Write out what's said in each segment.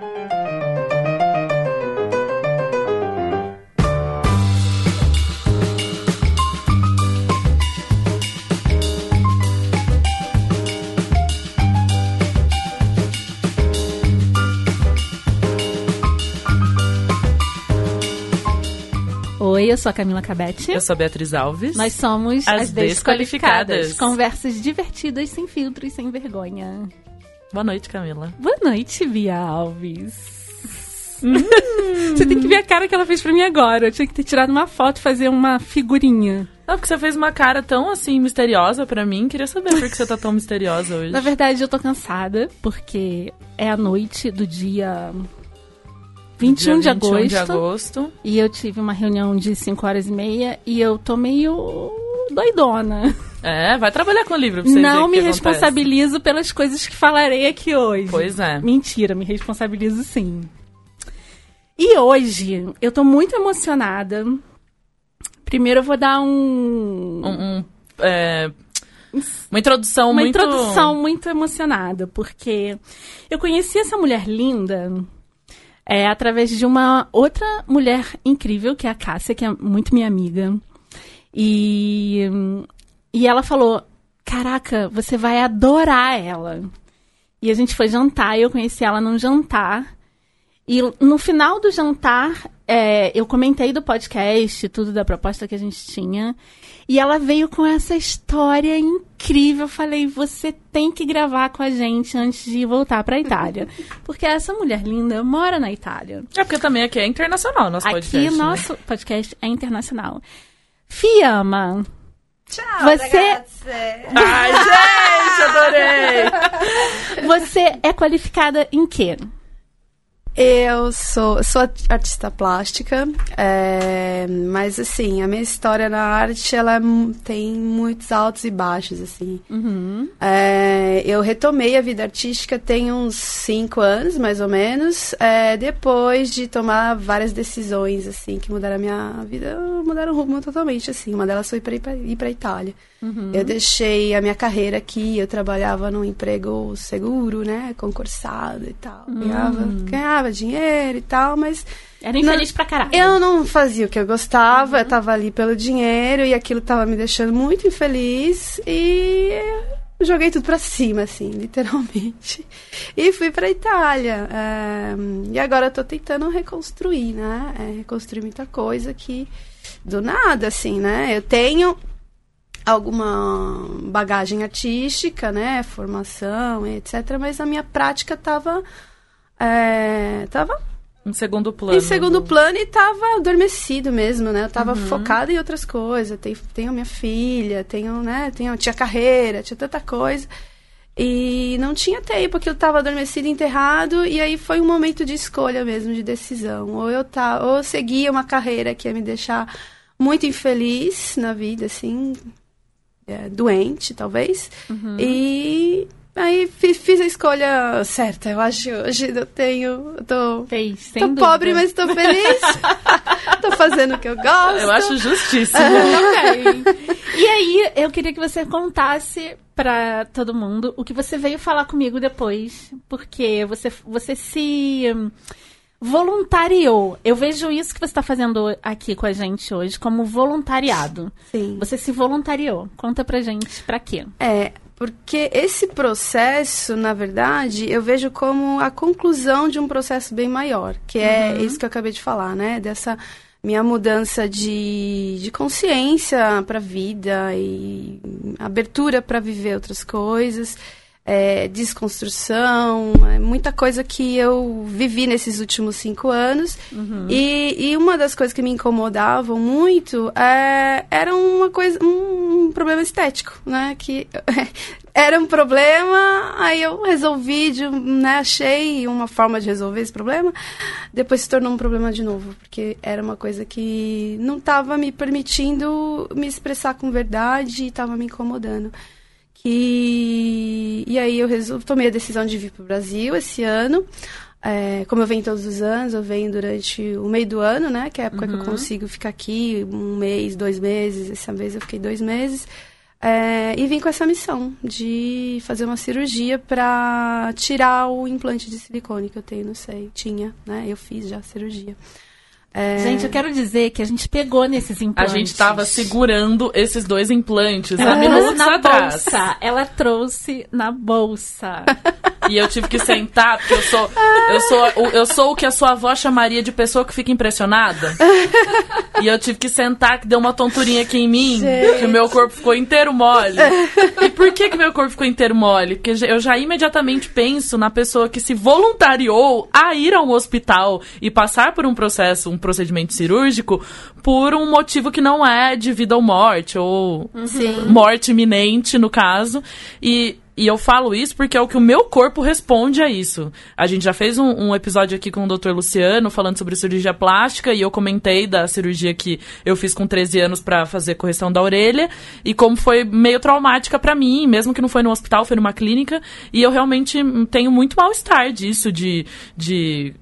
Oi, eu sou a Camila Cabete. Eu sou a Beatriz Alves. Nós somos As as, desqualificadas. Desqualificadas. Conversas divertidas, sem filtro e sem vergonha. Boa noite, Camila. Boa noite, Bia Alves. Você tem que ver a cara que ela fez pra mim agora. Eu tinha que ter tirado uma foto e fazer uma figurinha. Não, porque você fez uma cara tão assim misteriosa pra mim. Queria saber por que você tá tão misteriosa hoje. Na verdade, eu tô cansada, porque é a noite do dia 21 Dia de agosto. de agosto. E eu tive uma reunião de 5 horas e meia e eu tô meio doidona. É, vai trabalhar com o livro pra você Não me acontece. responsabilizo pelas coisas que falarei aqui hoje. Pois é. Mentira, me responsabilizo sim. E hoje eu tô muito emocionada. Primeiro eu vou dar um, Um, um, é, uma introdução uma muito... introdução muito emocionada, porque eu conheci essa mulher linda é, através de uma outra mulher incrível, que é a Cássia, que é muito minha amiga. E, e ela falou: Caraca, você vai adorar ela. E a gente foi jantar, e eu conheci ela num jantar. E no final do jantar, é, eu comentei do podcast, tudo da proposta que a gente tinha. E ela veio com essa história incrível. Eu falei, você tem que gravar com a gente antes de voltar pra Itália. Porque essa mulher linda mora na Itália. É porque também aqui é internacional nosso Aqui, podcast, né? nosso podcast é internacional. Fiamma, Ciao, Você- ragazze. Ai, gente, adorei! você é qualificada em quê? Eu sou, sou artista plástica, é, mas assim, a minha história na arte, ela é tem muitos altos e baixos, assim. Uhum. É, eu retomei a vida artística tem uns cinco anos, mais ou menos, é, depois de tomar várias decisões, assim, que mudaram a minha vida, mudaram o rumo totalmente, assim. Uma delas foi para ir para Itália. Eu deixei a minha carreira aqui, eu trabalhava num emprego seguro, né, concursado e tal. Ganhava, ganhava dinheiro e tal, mas Era infeliz pra caralho. eu não fazia o que eu gostava, eu tava ali pelo dinheiro e aquilo tava me deixando muito infeliz e joguei tudo pra cima, assim, literalmente. E fui pra Itália. é, e agora eu tô tentando reconstruir, né? É, reconstruir muita coisa que do nada, assim, né? Eu tenho alguma bagagem artística, né? Formação, etc. Mas a minha prática tava. É, tava Em segundo plano. em segundo plano e tava adormecido mesmo, né? Eu tava focada em outras coisas. Tenho, tenho minha filha, tenho, né? Tenho, tinha carreira, tinha tanta coisa. E não tinha tempo, aquilo tava adormecido, enterrado. E aí foi um momento de escolha mesmo, de decisão. Ou eu, tá, ou eu seguia uma carreira que ia me deixar muito infeliz na vida, assim, é, doente, talvez. E aí fi- fiz a escolha certa. Eu acho hoje eu tenho. Eu tô Fez, tô dúvida. pobre, mas tô feliz. tô fazendo o que eu gosto. Eu acho justíssimo. Também. e aí, eu queria que você contasse pra todo mundo o que você veio falar comigo depois, porque você, você se voluntariou. Eu vejo isso que você está fazendo aqui com a gente hoje como voluntariado. Sim. Você se voluntariou. Conta pra gente pra quê? É, porque esse processo, na verdade, eu vejo como a conclusão de um processo bem maior, que é isso que eu acabei de falar, né? Dessa minha mudança de, de consciência para a vida e abertura para viver outras coisas, é, desconstrução, é, muita coisa que eu vivi nesses últimos cinco anos. E, e uma das coisas que me incomodavam muito é, era uma coisa, um problema estético, né? Que era um problema, aí eu resolvi, de, né? Achei uma forma de resolver esse problema. Depois se tornou um problema de novo, porque era uma coisa que não estava me permitindo me expressar com verdade e estava me incomodando. Que... E aí eu resol... tomei a decisão de vir para o Brasil esse ano. É, como eu venho todos os anos, eu venho durante o meio do ano, né? Que é a época que eu consigo ficar aqui um mês, dois meses. Essa vez eu fiquei dois meses. É, e vim com essa missão de fazer uma cirurgia para tirar o implante de silicone que eu tenho, não sei, tinha, né? Eu fiz já a cirurgia. É... Gente, eu quero dizer que a gente pegou nesses implantes. A gente tava segurando esses dois implantes ela há minutos na atrás. Bolsa. Ela trouxe na bolsa. E eu tive que sentar, porque eu sou, eu sou, eu sou o que a sua avó chamaria de pessoa que fica impressionada. E eu tive que sentar, que deu uma tonturinha aqui em mim, Gente. que o meu corpo ficou inteiro mole. E por que que meu corpo ficou inteiro mole? Porque eu já imediatamente penso na pessoa que se voluntariou a ir a um hospital e passar por um processo, um procedimento cirúrgico, por um motivo que não é de vida ou morte, ou Sim. morte iminente, no caso. E, e eu falo isso porque é o que o meu corpo responde a isso. A gente já fez um, um episódio aqui com o Dr. Luciano falando sobre cirurgia plástica e eu comentei da cirurgia que eu fiz com 13 anos para fazer correção da orelha e como foi meio traumática para mim, mesmo que não foi no hospital, foi numa clínica. E eu realmente tenho muito mal-estar disso, de. de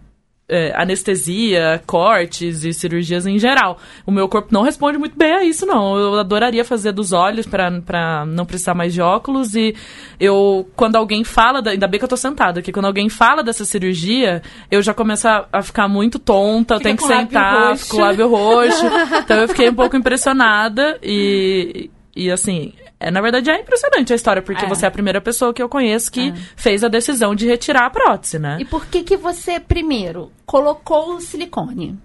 é, anestesia, cortes e cirurgias em geral. O meu corpo não responde muito bem a isso, não. Eu adoraria fazer dos olhos para não precisar mais de óculos. E eu, quando alguém fala, da, ainda bem que eu tô sentada aqui, quando alguém fala dessa cirurgia, eu já começo a, a ficar muito tonta, eu Fica tenho que sentar, fico com o lábio roxo. então eu fiquei um pouco impressionada e. E assim, é, na verdade é impressionante a história, porque É. você é a primeira pessoa que eu conheço que fez a decisão de retirar a prótese, né? E por que que você, primeiro, colocou o silicone?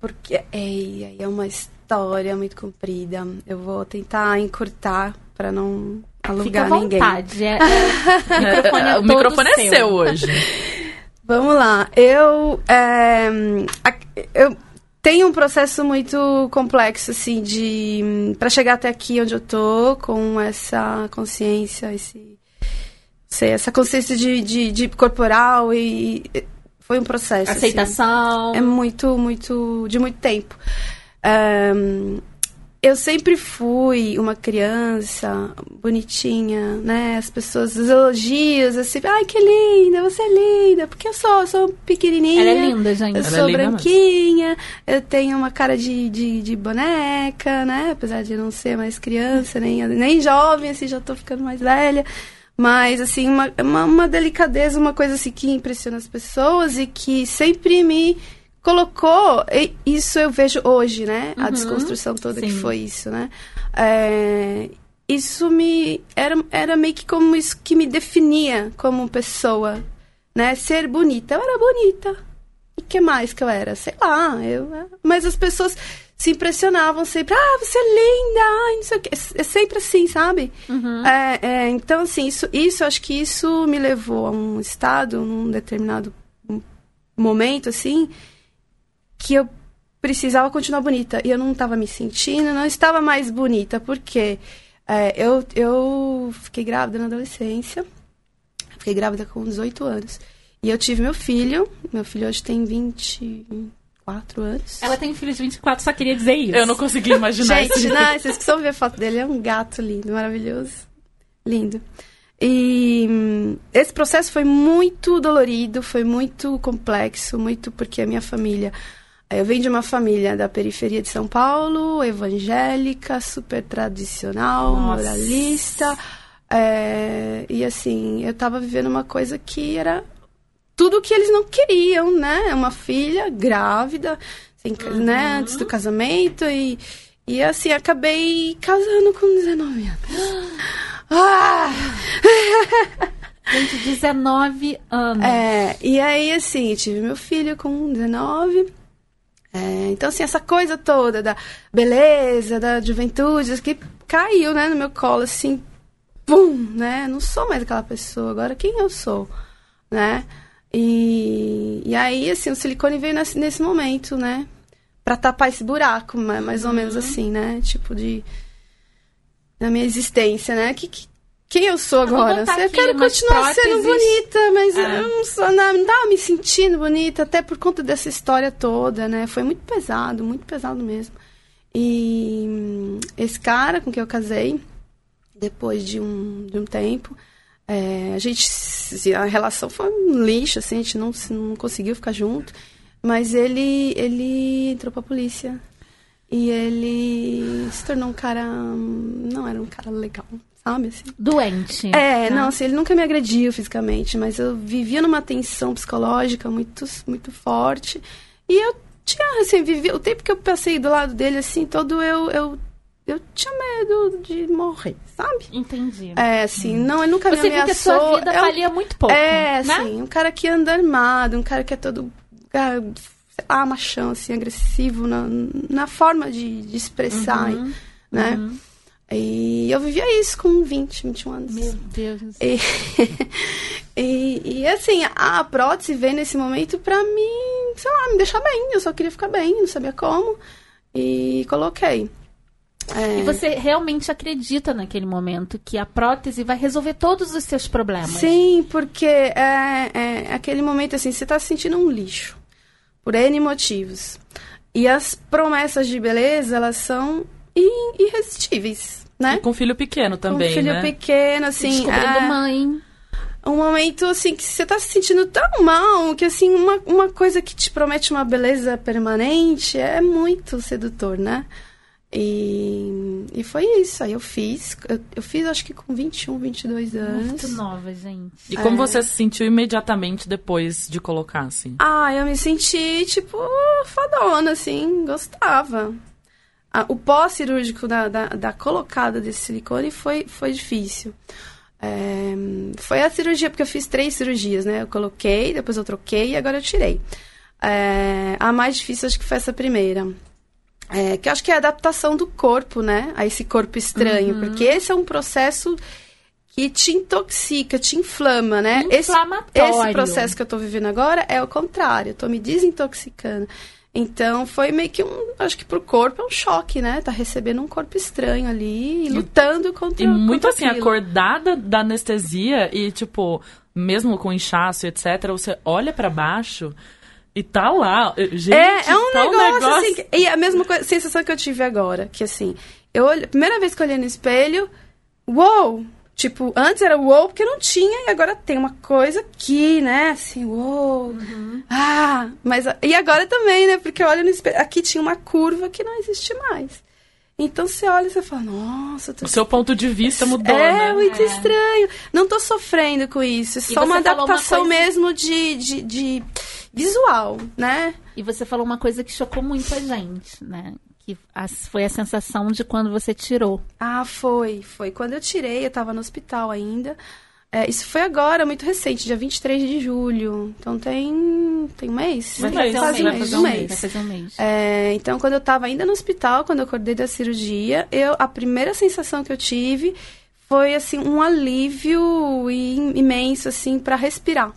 Porque aí é uma história muito comprida. Eu vou tentar encurtar para não Fica à alugar ninguém. vontade. É, é, o microfone é, o microfone é seu. seu hoje. Vamos lá. Eu, é, eu tenho um processo muito complexo, assim, de para chegar até aqui onde eu tô, com essa consciência, esse, sei, essa consciência de, de, de corporal e foi um processo. assim. Aceitação. É muito, muito, de muito tempo. Ahn, eu sempre fui uma criança bonitinha, né? As pessoas, os elogios, assim, ai, que linda, você é linda, porque eu sou, eu sou pequenininha. Ela é linda, gente. Eu Ela é sou linda mesmo. branquinha, eu tenho uma cara de, de, de boneca, né? Apesar de não ser mais criança, nem, nem jovem, assim, já tô ficando mais velha. Mas, assim, uma, uma, uma delicadeza, uma coisa assim que impressiona as pessoas e que sempre me colocou. Isso eu vejo hoje, né? A Uhum. desconstrução toda que Sim. foi isso, né? É, isso me. Era, era meio que como isso que me definia como pessoa, né? Ser bonita. Eu era bonita. E que mais que eu era? Sei lá. Eu, mas as pessoas se impressionavam sempre. Ah, você é linda! Ai, não sei o quê. É, é sempre assim, sabe? Uhum. É, é, então, assim, isso, isso, acho que isso me levou a um estado, num determinado momento, assim, que eu precisava continuar bonita. E eu não estava me sentindo, não estava mais bonita, porque é, eu, eu fiquei grávida na adolescência, fiquei grávida com 18 anos. E eu tive meu filho, meu filho hoje tem 24 anos. Ela tem filho de 24, só queria dizer isso. Eu não consegui imaginar Gente, isso. não, vocês precisam ver a foto dele. É um gato lindo, maravilhoso. Lindo. E hum, esse processo foi muito dolorido, foi muito complexo, muito porque a minha família. Eu venho de uma família da periferia de São Paulo, evangélica, super tradicional, Nossa. moralista. é, e assim, eu tava vivendo uma coisa que era tudo que eles não queriam, né? Uma filha grávida, ca- né? Antes do casamento e, e assim, acabei casando com 19 anos. Ah! Gente, 19 anos. É, e aí, assim, tive meu filho com 19. É, então, assim, essa coisa toda da beleza, da juventude, que caiu, né, no meu colo, assim, pum, né? Não sou mais aquela pessoa, agora quem eu sou, né? E, e aí, assim, o silicone veio nesse, nesse momento, né? Pra tapar esse buraco, ma- mais ou menos assim, né? Tipo de... Da minha existência, né? Que, que- quem eu sou agora? Eu aqui quero continuar sendo bonita, mas Ah. eu não, sou, não, não tava me sentindo bonita, até por conta dessa história toda, né? Foi muito pesado, muito pesado mesmo. E hum, esse cara com quem eu casei, depois de um, de um tempo, é, a gente, a relação foi um lixo, assim, a gente não, não conseguiu ficar junto, mas ele, ele entrou pra polícia. E ele se tornou um cara. Não era um cara legal, sabe? Assim. Doente. É, né? não, assim, ele nunca me agrediu fisicamente, mas eu vivia numa tensão psicológica muito, muito forte. E eu tinha, assim, vivi, o tempo que eu passei do lado dele, assim, todo eu, eu, eu tinha medo de morrer, sabe? Entendi. É, assim, não, ele nunca Você me viu que a ameaçou. sua vida é um- valia muito pouco. é, né? assim, um cara que anda armado, um cara que é todo, ah, sei lá, machão, assim, agressivo na, na forma de, de expressar, Uhum, né? uhum. E eu vivia isso com 20, 21 anos. Meu Deus. E, e, e, assim, a prótese veio nesse momento pra mim, sei lá, me deixar bem. Eu só queria ficar bem, não sabia como. E coloquei. É, E você realmente acredita naquele momento que a prótese vai resolver todos os seus problemas? Sim, porque é, é aquele momento assim, você tá se sentindo um lixo. Por N motivos. E as promessas de beleza, elas são irresistíveis, né? E com filho pequeno também, um filho né? pequeno, assim. Descobrindo é, mãe. um momento assim que você tá se sentindo tão mal que assim uma, uma coisa que te promete uma beleza permanente é muito sedutor, né? E, e foi isso. Aí eu fiz. Eu, eu fiz acho que com 21, 22 anos. Muito nova, gente. E como É. você se sentiu imediatamente depois de colocar, assim? Ah, eu me senti, tipo, fadona, assim, gostava. Ah, o pós-cirúrgico da, da, da colocada desse silicone foi, foi difícil. É, foi a cirurgia, porque eu fiz três cirurgias, né? Eu coloquei, depois eu troquei e agora eu tirei. É, a mais difícil acho que foi essa primeira. É, que eu acho que é a adaptação do corpo, né? A esse corpo estranho. Porque esse é um processo que te intoxica, te inflama, né? Esse- esse processo que eu tô vivendo agora é o contrário, eu tô me desintoxicando. Então foi meio que um, acho que pro corpo é um choque, né? Tá recebendo um corpo estranho ali, e lutando contra E muito contra assim, aquilo. acordada da anestesia e, tipo, mesmo com inchaço, etc., você olha pra baixo e tá lá. Gente, É, é um tá negócio, assim. que- E a mesma coisa, sensação que eu tive agora, que assim, eu olhei, primeira vez que eu olhei no espelho, uou! Tipo, antes era uou porque não tinha, e agora tem uma coisa aqui, né? Assim, uou! Ah, mas. E agora também, né? Porque eu olho no espelho. Aqui tinha uma curva que não existe mais. Então você olha e você fala, nossa, tô O seu ponto de vista mudou, é né? muito É. estranho. Não tô sofrendo com isso. É só uma falou uma adaptação coisa- mesmo de, de, de visual, né? E você falou uma coisa que chocou muito a gente, né? Que a- foi a sensação de quando você tirou. Ah, foi, foi. Quando eu tirei, eu tava no hospital ainda. É, isso foi agora, muito recente, dia 23 de julho. Então tem, tem um mês? Vai fazer um quase mês, um mês. fazer mês. Vai fazer um mês. É, então, quando eu tava ainda no hospital, quando eu acordei da cirurgia, eu, a primeira sensação que eu tive foi, assim, um alívio im- imenso, assim, para respirar.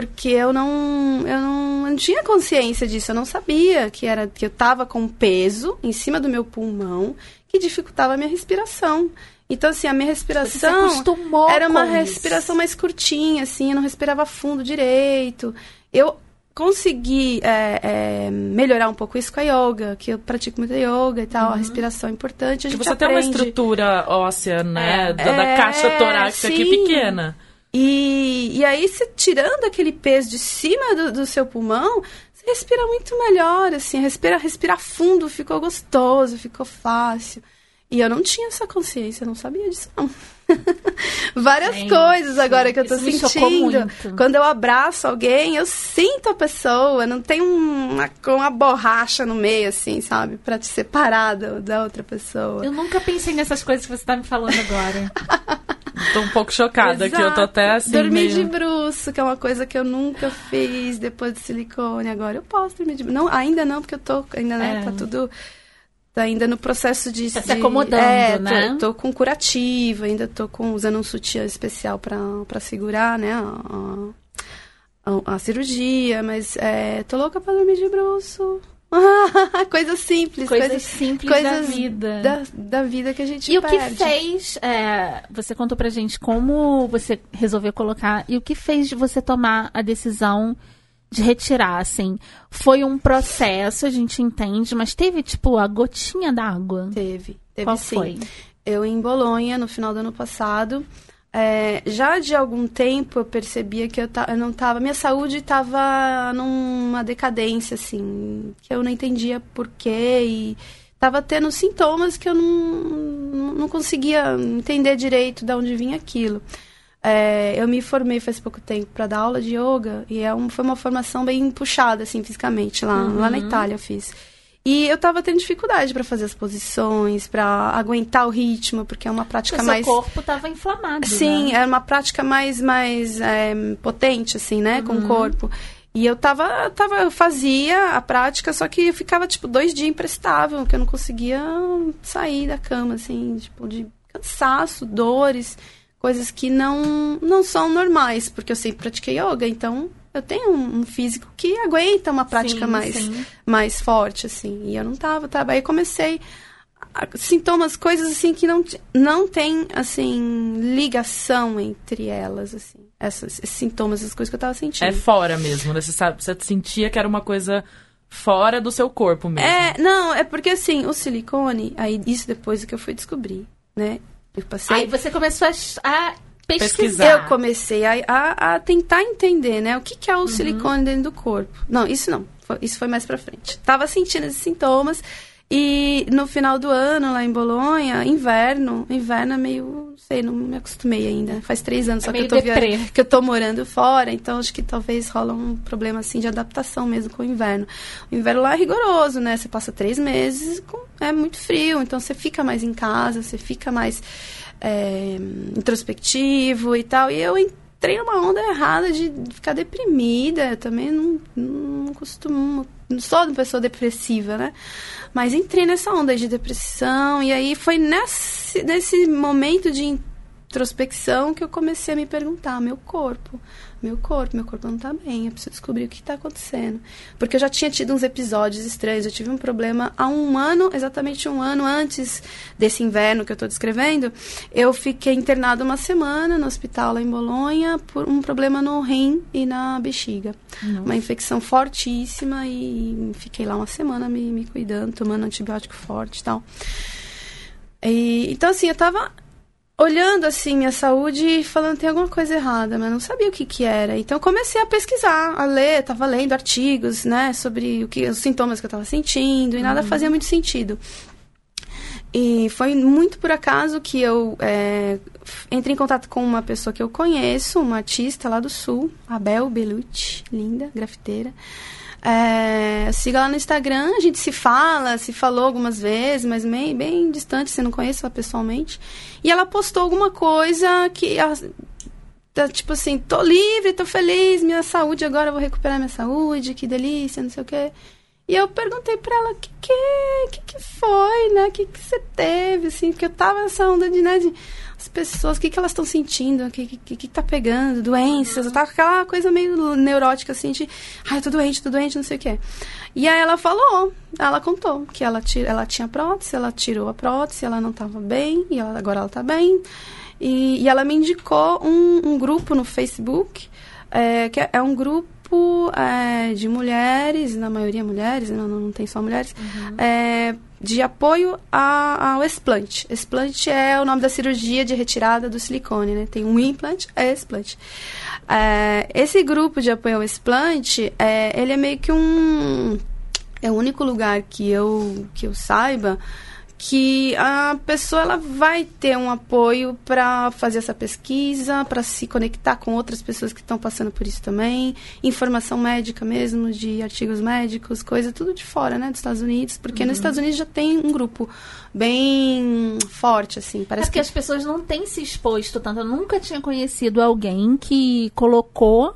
Porque eu não, eu não, eu não tinha consciência disso, eu não sabia que era que eu tava com peso em cima do meu pulmão que dificultava a minha respiração. Então, assim, a minha Você se respiração era uma com isso. respiração mais curtinha, assim, eu não respirava fundo direito. Eu consegui é, é, melhorar um pouco isso com a yoga, que eu pratico muita yoga e tal, a respiração é importante, a Que gente você tem uma aprende. estrutura óssea, né? É. da, da É, caixa torácica aqui sim. pequena. E, e aí, você tirando aquele peso de cima do, do seu pulmão, você respira muito melhor, assim, respira, respirar fundo ficou gostoso, ficou fácil. E eu não tinha essa consciência, eu não sabia disso, não. Várias Gente, coisas agora que eu tô sentindo. Quando eu abraço alguém, eu sinto a pessoa, não tem uma, uma borracha no meio, assim, sabe? Pra te separar da, da outra pessoa. Eu nunca pensei nessas coisas que você tá me falando agora. Tô um pouco chocada aqui, eu tô até assim. Dormir meio... de bruxo, que é uma coisa que eu nunca fiz depois do silicone. Agora eu posso dormir de bruxo. Não, ainda não, porque eu tô, ainda, né, É. tá tudo... Tá ainda no processo de... Tá se de- acomodando, é, né? Tô, tô com curativo, ainda tô com, usando um sutiã especial pra, pra segurar, né, a, a, a cirurgia, mas é, tô louca pra dormir de bruxo. coisas simples, Coisas, coisas, simples coisas da vida. da, da vida que a gente E o que perde. fez, é, você contou pra gente como você resolveu colocar, e o que fez de você tomar a decisão de retirar, assim? Foi um processo, a gente entende, mas teve, tipo, a gotinha d'água? Teve, teve Qual sim. foi? Eu em Bolonha, no final do ano passado, é, já de algum tempo eu percebia que eu, ta- eu não tava. Minha saúde estava numa decadência, assim, que eu não entendia porquê e tava tendo sintomas que eu não, não conseguia entender direito de onde vinha aquilo. É, eu me formei faz pouco tempo para dar aula de yoga e é um, foi uma formação bem puxada, assim, fisicamente, lá, uhum. lá na Itália eu fiz. E eu tava tendo dificuldade para fazer as posições, para aguentar o ritmo, porque é uma prática porque mais. O corpo tava inflamado. Sim, né? era uma prática mais, mais é, potente, assim, né, uhum. com o uhum. corpo. E eu tava, tava, eu fazia a prática, só que eu ficava, tipo, dois dias imprestável, que eu não conseguia sair da cama, assim, tipo, de cansaço, dores coisas que não, não são normais, porque eu sempre pratiquei yoga, então eu tenho um, físico que aguenta uma prática sim, mais, sim. mais forte, assim. E eu não tava, tava. Aí comecei a, sintomas, coisas assim que não, não tem, assim, ligação entre elas, assim. Essas, esses sintomas, essas coisas que eu tava sentindo. É fora mesmo, né? Você, sabe, você sentia que era uma coisa fora do seu corpo mesmo. É, não, é porque assim, o silicone, aí isso depois que eu fui descobrir, né? Eu passei... Aí você começou a, pesquisar. Pesquisar. Eu comecei a, a, a, tentar entender, né? O que, que é o uhum. silicone dentro do corpo. Não, isso não. Isso foi mais pra frente. Tava sentindo esses sintomas. E no final do ano, lá em Bolonha, inverno, inverno é meio, não sei, não me acostumei ainda. Faz três anos é só que eu, tô via... que eu tô morando fora, então acho que talvez rola um problema assim de adaptação mesmo com o inverno. O inverno lá é rigoroso, né? Você passa três meses, com... é muito frio, então você fica mais em casa, você fica mais é, introspectivo e tal. E eu entrei numa onda errada de ficar deprimida. Eu também não, não costumo. Não sou uma pessoa depressiva, né? Mas entrei nessa onda de depressão. E aí foi nesse, nesse momento de introspecção que eu comecei a me perguntar: meu corpo meu corpo, meu corpo não tá bem, eu preciso descobrir o que está acontecendo. Porque eu já tinha tido uns episódios estranhos, eu tive um problema há um ano, exatamente um ano antes desse inverno que eu estou descrevendo, eu fiquei internada uma semana no hospital lá em Bolonha por um problema no rim e na bexiga. Nossa. Uma infecção fortíssima e fiquei lá uma semana me, me cuidando, tomando antibiótico forte e tal. E, então, assim, eu tava olhando assim minha saúde e falando tem alguma coisa errada, mas não sabia o que que era. Então comecei a pesquisar, a ler, estava lendo artigos, né, sobre o que os sintomas que eu estava sentindo e nada uhum. fazia muito sentido. E foi muito por acaso que eu é, entrei em contato com uma pessoa que eu conheço, uma artista lá do Sul, Abel Belucci, linda, grafiteira. É, siga lá no Instagram, a gente se fala, se falou algumas vezes, mas bem, bem distante, você não conhece ela pessoalmente. E ela postou alguma coisa que. Tá, tipo assim, tô livre, tô feliz, minha saúde agora, vou recuperar minha saúde, que delícia, não sei o quê. E eu perguntei pra ela, o que que, que que foi, né? O que que você teve, assim? Porque eu tava nessa onda de, né, de as pessoas, o que que elas estão sentindo, o que, que que tá pegando, doenças. Com aquela coisa meio neurótica, assim, de, ai, eu tô doente, tô doente, não sei o quê. E aí ela falou, ela contou que ela, tira, ela tinha prótese, ela tirou a prótese, ela não tava bem, e ela, agora ela tá bem. E, e ela me indicou um, um grupo no Facebook, é, que é, é um grupo grupo é, de mulheres, na maioria mulheres, não, não tem só mulheres, uhum. é, de apoio a, ao explante. Explante é o nome da cirurgia de retirada do silicone, né? Tem um implante, é explante. É, esse grupo de apoio ao explante, é, ele é meio que um... É o único lugar que eu, que eu saiba que a pessoa ela vai ter um apoio para fazer essa pesquisa, para se conectar com outras pessoas que estão passando por isso também, informação médica mesmo, de artigos médicos, coisa tudo de fora, né, dos Estados Unidos, porque uhum. nos Estados Unidos já tem um grupo bem forte, assim. Parece é que as pessoas não têm se exposto tanto. Eu nunca tinha conhecido alguém que colocou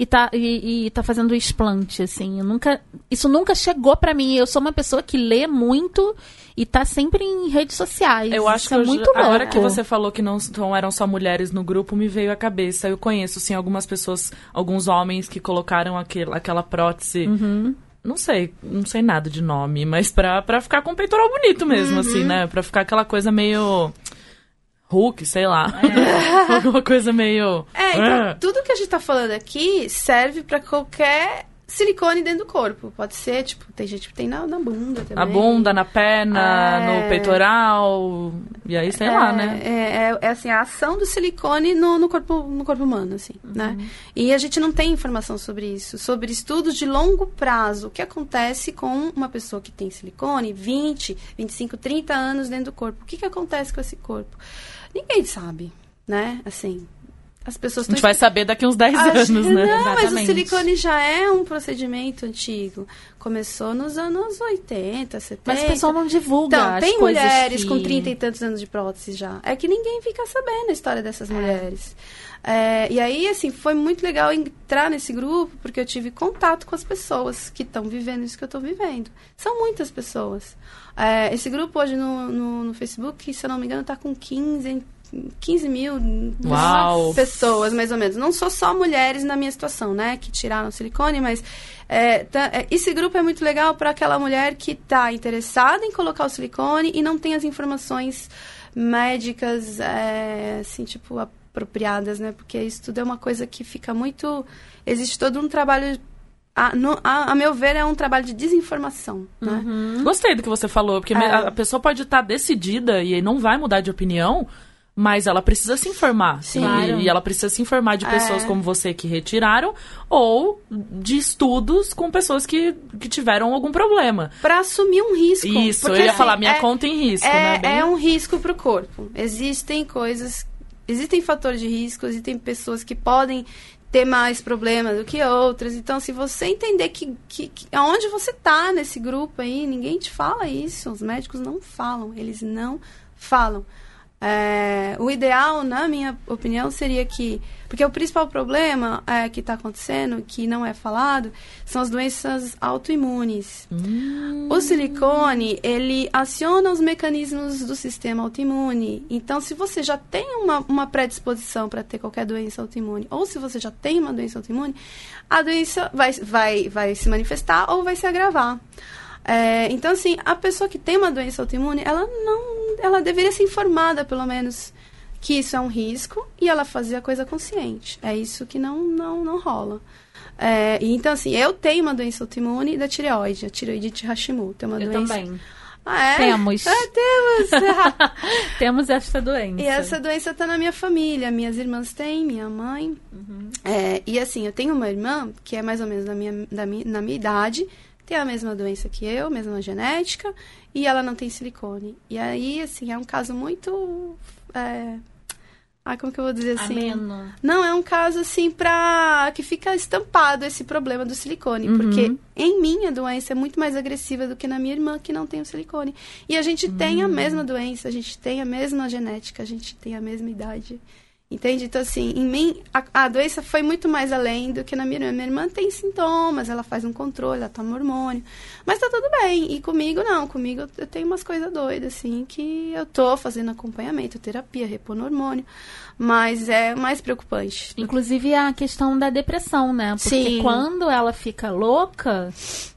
e tá, e, e tá fazendo explante, assim. Nunca, isso nunca chegou para mim. Eu sou uma pessoa que lê muito e tá sempre em redes sociais. Eu acho isso que é muito a hora que você falou que não, não eram só mulheres no grupo, me veio à cabeça. Eu conheço, sim, algumas pessoas, alguns homens que colocaram aquele, aquela prótese. Uhum. Não sei, não sei nada de nome, mas pra, pra ficar com o peitoral bonito mesmo, uhum. assim, né? Pra ficar aquela coisa meio Hulk, sei lá. É. Alguma coisa meio. É, então, ah. tudo que a gente tá falando aqui serve para qualquer silicone dentro do corpo. Pode ser, tipo, tem gente que tem na, na bunda também. Na bunda, na perna, É. no peitoral. E aí, sei lá, É, né? É, é, é, assim, a ação do silicone no, no corpo, no corpo humano, assim, né? Uhum. E a gente não tem informação sobre isso, sobre estudos de longo prazo. O que acontece com uma pessoa que tem silicone, 20, 25, 30 anos dentro do corpo? O que, que acontece com esse corpo? Ninguém sabe, né? Assim, as pessoas A gente vai saber daqui uns 10 Acho- anos, né? Não, mas o Exatamente. silicone já é um procedimento antigo. Começou nos anos 80, 70. Mas o pessoal não divulga Então, tem mulheres que... com 30 e tantos anos de prótese já. É que ninguém fica sabendo a história dessas mulheres. É, e aí, assim, foi muito legal entrar nesse grupo, porque eu tive contato com as pessoas que estão vivendo isso que eu estou vivendo. São muitas pessoas. É, esse grupo hoje no, no, no Facebook, se eu não me engano, está com 15, 15 mil Uau. pessoas, mais ou menos. Não sou só mulheres na minha situação, né? Que tiraram silicone, mas é, tá- é, esse grupo é muito legal para aquela mulher que está interessada em colocar o silicone e não tem as informações médicas, é, assim, tipo, apropriadas, né? Porque isso tudo é uma coisa que fica muito... Existe todo um trabalho... A, no- a- a meu ver, é um trabalho de desinformação, né? Gostei do que você falou, porque É. a, a pessoa pode estar decidida e não vai mudar de opinião, mas ela precisa se informar. Sim. E, e ela precisa se informar de pessoas É. como você que retiraram ou de estudos com pessoas que, que tiveram algum problema. Para assumir um risco. Isso, Porque, eu ia assim, falar, minha é- conta em risco, é, né? Bem- é um risco para o corpo. Existem coisas, existem fatores de risco, existem pessoas que podem ter mais problemas do que outras. Então, se você entender que, que, que aonde você tá nesse grupo aí, ninguém te fala isso. Os médicos não falam, eles não falam. É, o ideal, na minha opinião, seria que. Porque o principal problema é, que está acontecendo, que não é falado, são as doenças autoimunes. O silicone, ele aciona os mecanismos do sistema autoimune. Então, se você já tem uma, uma predisposição para ter qualquer doença autoimune, ou se você já tem uma doença autoimune, a doença vai, vai, vai se manifestar ou vai se agravar. É, então, assim, a pessoa que tem uma doença autoimune, ela não, ela deveria ser informada, pelo menos, que isso é um risco e ela fazer a coisa consciente. É isso que não, não, não rola. É, então, assim, eu tenho uma doença autoimune da tireoide, a tireoidite Hashimoto. É uma Eu doença... também. Ah, é? Temos. É, temos. Temos esta doença. E essa doença tá na minha família. Minhas irmãs têm, minha mãe. É, e assim, eu tenho uma irmã que é mais ou menos da minha, da mi- na minha idade, tem a mesma doença que eu, mesma genética, e ela não tem silicone. E aí, assim, é um caso muito. É... Ah, como que eu vou dizer assim? Ameno. Não, é um caso assim pra. que fica estampado esse problema do silicone. Porque em mim a doença é muito mais agressiva do que na minha irmã que não tem o silicone. E a gente tem a mesma doença, a gente tem a mesma genética, a gente tem a mesma idade. Entende? Então, assim, em mim, a, a doença foi muito mais além do que na minha irmã. Minha irmã tem sintomas, ela faz um controle, ela toma hormônio. Mas tá tudo bem. E comigo, não. Comigo, eu tenho umas coisas doidas, assim, que eu tô fazendo acompanhamento, terapia, repondo hormônio. Mas é mais preocupante. Inclusive a questão da depressão, né? Porque Sim. quando ela fica louca,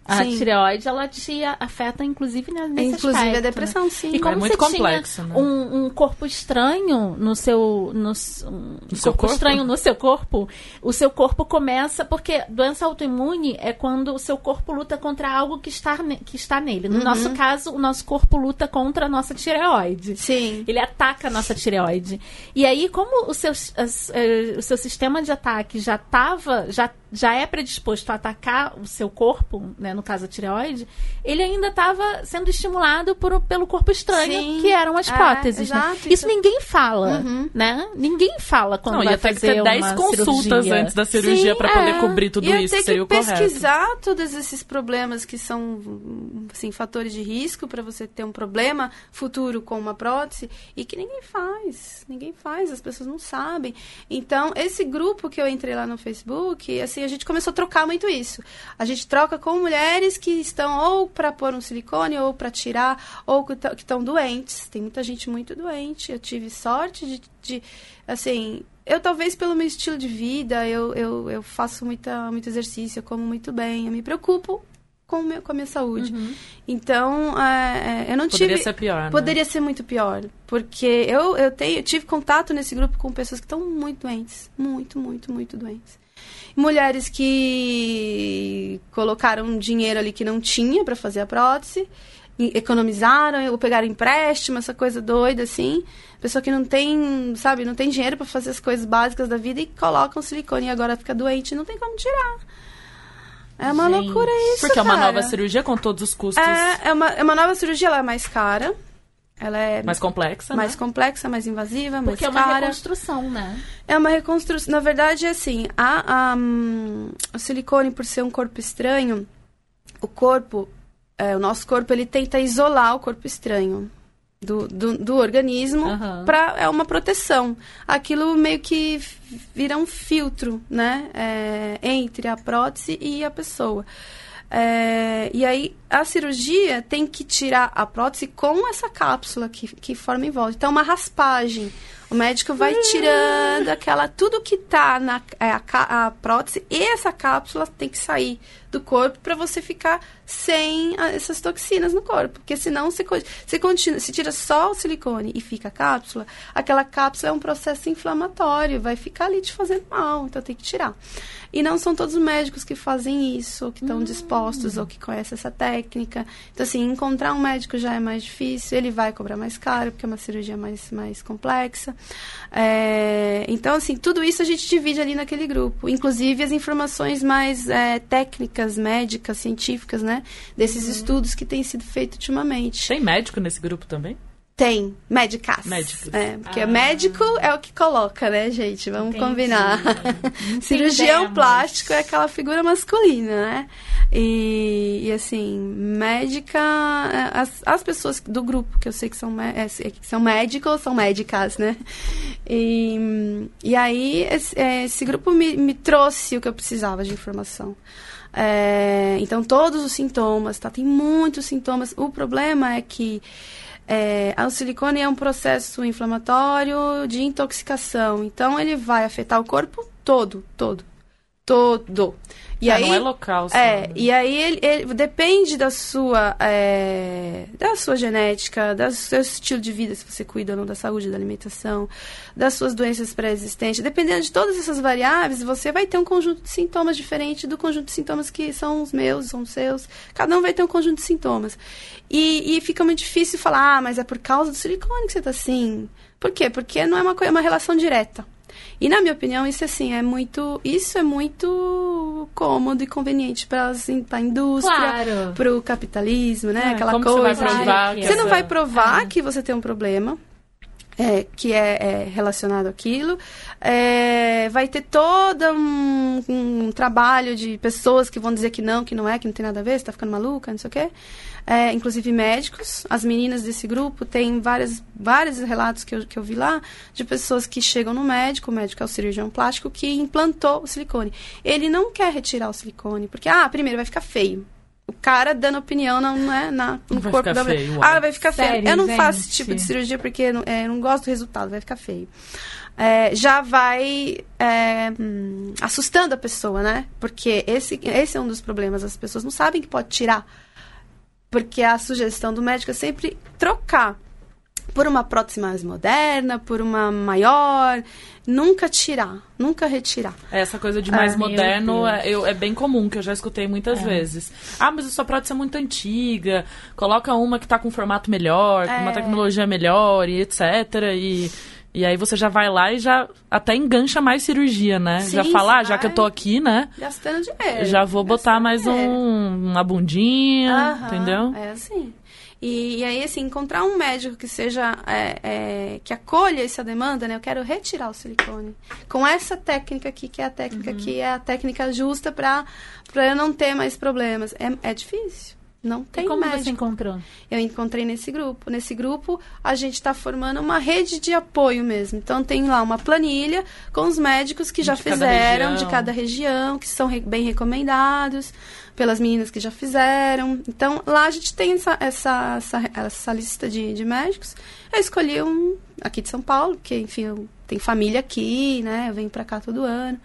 a Sim. tireoide, ela te afeta, inclusive, né, nesse Inclusive aspecto, a depressão, sim. E como É muito você complexo, tinha né? um, um corpo estranho no seu... No, um seu corpo, corpo? estranho no seu corpo, o seu corpo começa... Porque doença autoimune é quando o seu corpo luta contra algo que está, que está nele. No nosso caso, o nosso corpo luta contra a nossa tireoide. Sim. Ele ataca a nossa tireoide. E aí, como o seu, eh, o seu sistema de ataque já estava, já, já é predisposto a atacar o seu corpo, né, no caso a tireoide, ele ainda estava sendo estimulado por, pelo corpo estranho, Sim. que eram as É, próteses. né? exato, Isso isso- ninguém fala, Uhum. né? Ninguém fala quando Não, vai ia ter que fazer ter 10 uma consultas cirurgia. antes da cirurgia pra poder é. cobrir tudo Ia isso, ter que seria o que correto. pesquisar todos esses problemas que são assim, fatores de risco para você ter um problema futuro com uma prótese e que ninguém faz. Ninguém faz, as pessoas não sabem. Então, esse grupo que eu entrei lá no Facebook, assim, a gente começou a trocar muito isso. A gente troca com mulheres que estão ou para pôr um silicone ou para tirar ou que estão doentes. Tem muita gente muito doente. Eu tive sorte de, de assim, eu talvez pelo meu estilo de vida, eu, eu, eu faço muita, muito exercício, eu como muito bem, eu me preocupo com, meu- com a minha saúde. Então, é, é, eu não Poderia tive... ser pior, né? Poderia ser muito pior. Porque eu, eu, tenho, eu tive contato nesse grupo com pessoas que estão muito doentes. Muito, muito, muito doentes. Mulheres que colocaram dinheiro ali que não tinha para fazer a prótese, economizaram ou pegaram empréstimo, essa coisa doida assim. Pessoa que não tem, sabe, não tem dinheiro para fazer as coisas básicas da vida e colocam silicone e agora fica doente, não tem como tirar. É uma Gente, loucura isso, Porque cara. é uma nova cirurgia com todos os custos. É, é uma, é uma nova cirurgia, ela é mais cara. Ela é mais complexa, mais né? complexa, mais invasiva, Porque é mais uma cara. reconstrução, né? É uma reconstrução. Na verdade, é assim, a, a, hum, o silicone, por ser um corpo estranho, o corpo, é, o nosso corpo, ele tenta isolar o corpo estranho do, do, do organismo Aham. pra, é uma proteção. Aquilo meio que vira um filtro, né? é, entre a prótese e a pessoa. É, e aí, a cirurgia tem que tirar a prótese com essa cápsula que, que forma em volta. Então, uma raspagem. O médico vai tirando aquela... Tudo que tá na é, a, a prótese e essa cápsula tem que sair do corpo para você ficar sem ah, essas toxinas no corpo. Porque senão, se, co- se, continua, se tira só o silicone e fica a cápsula, aquela cápsula é um processo inflamatório, vai ficar ali te fazendo mal, então tem que tirar. E não são todos os médicos que fazem isso, que estão dispostos, ou que conhecem essa técnica. Então, assim, encontrar um médico já é mais difícil, ele vai cobrar mais caro, porque é uma cirurgia mais, mais complexa. É, então, assim, tudo isso a gente divide ali naquele grupo. Inclusive as informações mais é, técnicas, médicas, científicas, né? Desses estudos que têm sido feitos ultimamente. Tem médico nesse grupo também? Tem, médicas. Médicos. É, porque Ah. médico é o que coloca, né, gente? Vamos Entendi. combinar. Cirurgião plástico é aquela figura masculina, né? E, e, assim, médica. é, As, as pessoas do grupo, que eu sei que são, é, que são médicos, são médicas, né? E, e aí, esse, é, esse grupo me, me trouxe o que eu precisava de informação. É, então, todos os sintomas, tá? Tem muitos sintomas. O problema é que é, o silicone é um processo inflamatório de intoxicação. Então, ele vai afetar o corpo todo, todo, todo. E Ah, aí, não é local É, né? e aí ele, ele- depende da sua, é, da sua genética, do seu estilo de vida, se você cuida ou não da saúde, da alimentação, das suas doenças pré-existentes. Dependendo de todas essas variáveis, você vai ter um conjunto de sintomas diferente do conjunto de sintomas que são os meus, são os seus. Cada um vai ter um conjunto de sintomas. E, e fica muito difícil falar, ah, mas é por causa do silicone que você tá assim. Por quê? Porque não é uma, é uma relação direta. E na minha opinião, isso assim é muito, isso é muito cômodo e conveniente para a indústria, Claro. para o capitalismo, né? É, Aquela você coisa. de- provar Você não vai provar É. que você tem um problema. é, que é, é relacionado àquilo, É, vai ter todo um, um trabalho de pessoas que vão dizer que não, que não é, que não tem nada a ver, você está ficando maluca, não sei o quê. É, inclusive médicos. As meninas desse grupo têm várias, vários relatos que eu, que eu vi lá de pessoas que chegam no médico, o médico é o cirurgião plástico, que implantou o silicone. Ele não quer retirar o silicone, porque, ah, primeiro vai ficar feio. O cara dando opinião não, é na, no Vai corpo da mulher. feio. Ah, vai ficar feio. Sério, Eu não faço gente? esse tipo de cirurgia porque eu não, é, eu não gosto do resultado, vai ficar feio. É, já vai é, hum, assustando a pessoa, né? Porque esse, esse é um dos problemas. As pessoas não sabem que pode tirar. Porque a sugestão do médico é sempre trocar por uma prótese mais moderna, por uma maior. Nunca tirar, nunca retirar. Essa coisa de mais Ah, moderno é, eu- é bem comum, que eu já escutei muitas vezes. Ah, mas a sua prótese é muito antiga. Coloca uma que tá com um formato melhor, com uma É. tecnologia melhor e etc. E, e aí você já vai lá e já até engancha mais cirurgia, né? Sim, já fala, ah, já que eu tô aqui, né? Gastando dinheiro. já vou botar mais dinheiro. um, uma bundinha, Aham, entendeu? É assim. E, e aí, assim, encontrar um médico que seja. é, é, que acolha essa demanda, né? Eu quero retirar o silicone. Com essa técnica aqui, que é a técnica Uhum. que é a técnica justa para eu não ter mais problemas. É, é difícil. Não tem E como médico. você encontrou? Eu encontrei nesse grupo. Nesse grupo, a gente está formando uma rede de apoio mesmo. Então, tem lá uma planilha com os médicos que já De cada fizeram, de região. cada região, que são re- bem recomendados pelas meninas que já fizeram. Então, lá a gente tem essa, essa, essa, essa lista de, de médicos. Eu escolhi um aqui de São Paulo, porque, enfim, eu tenho família aqui, né? Eu venho pra cá todo ano.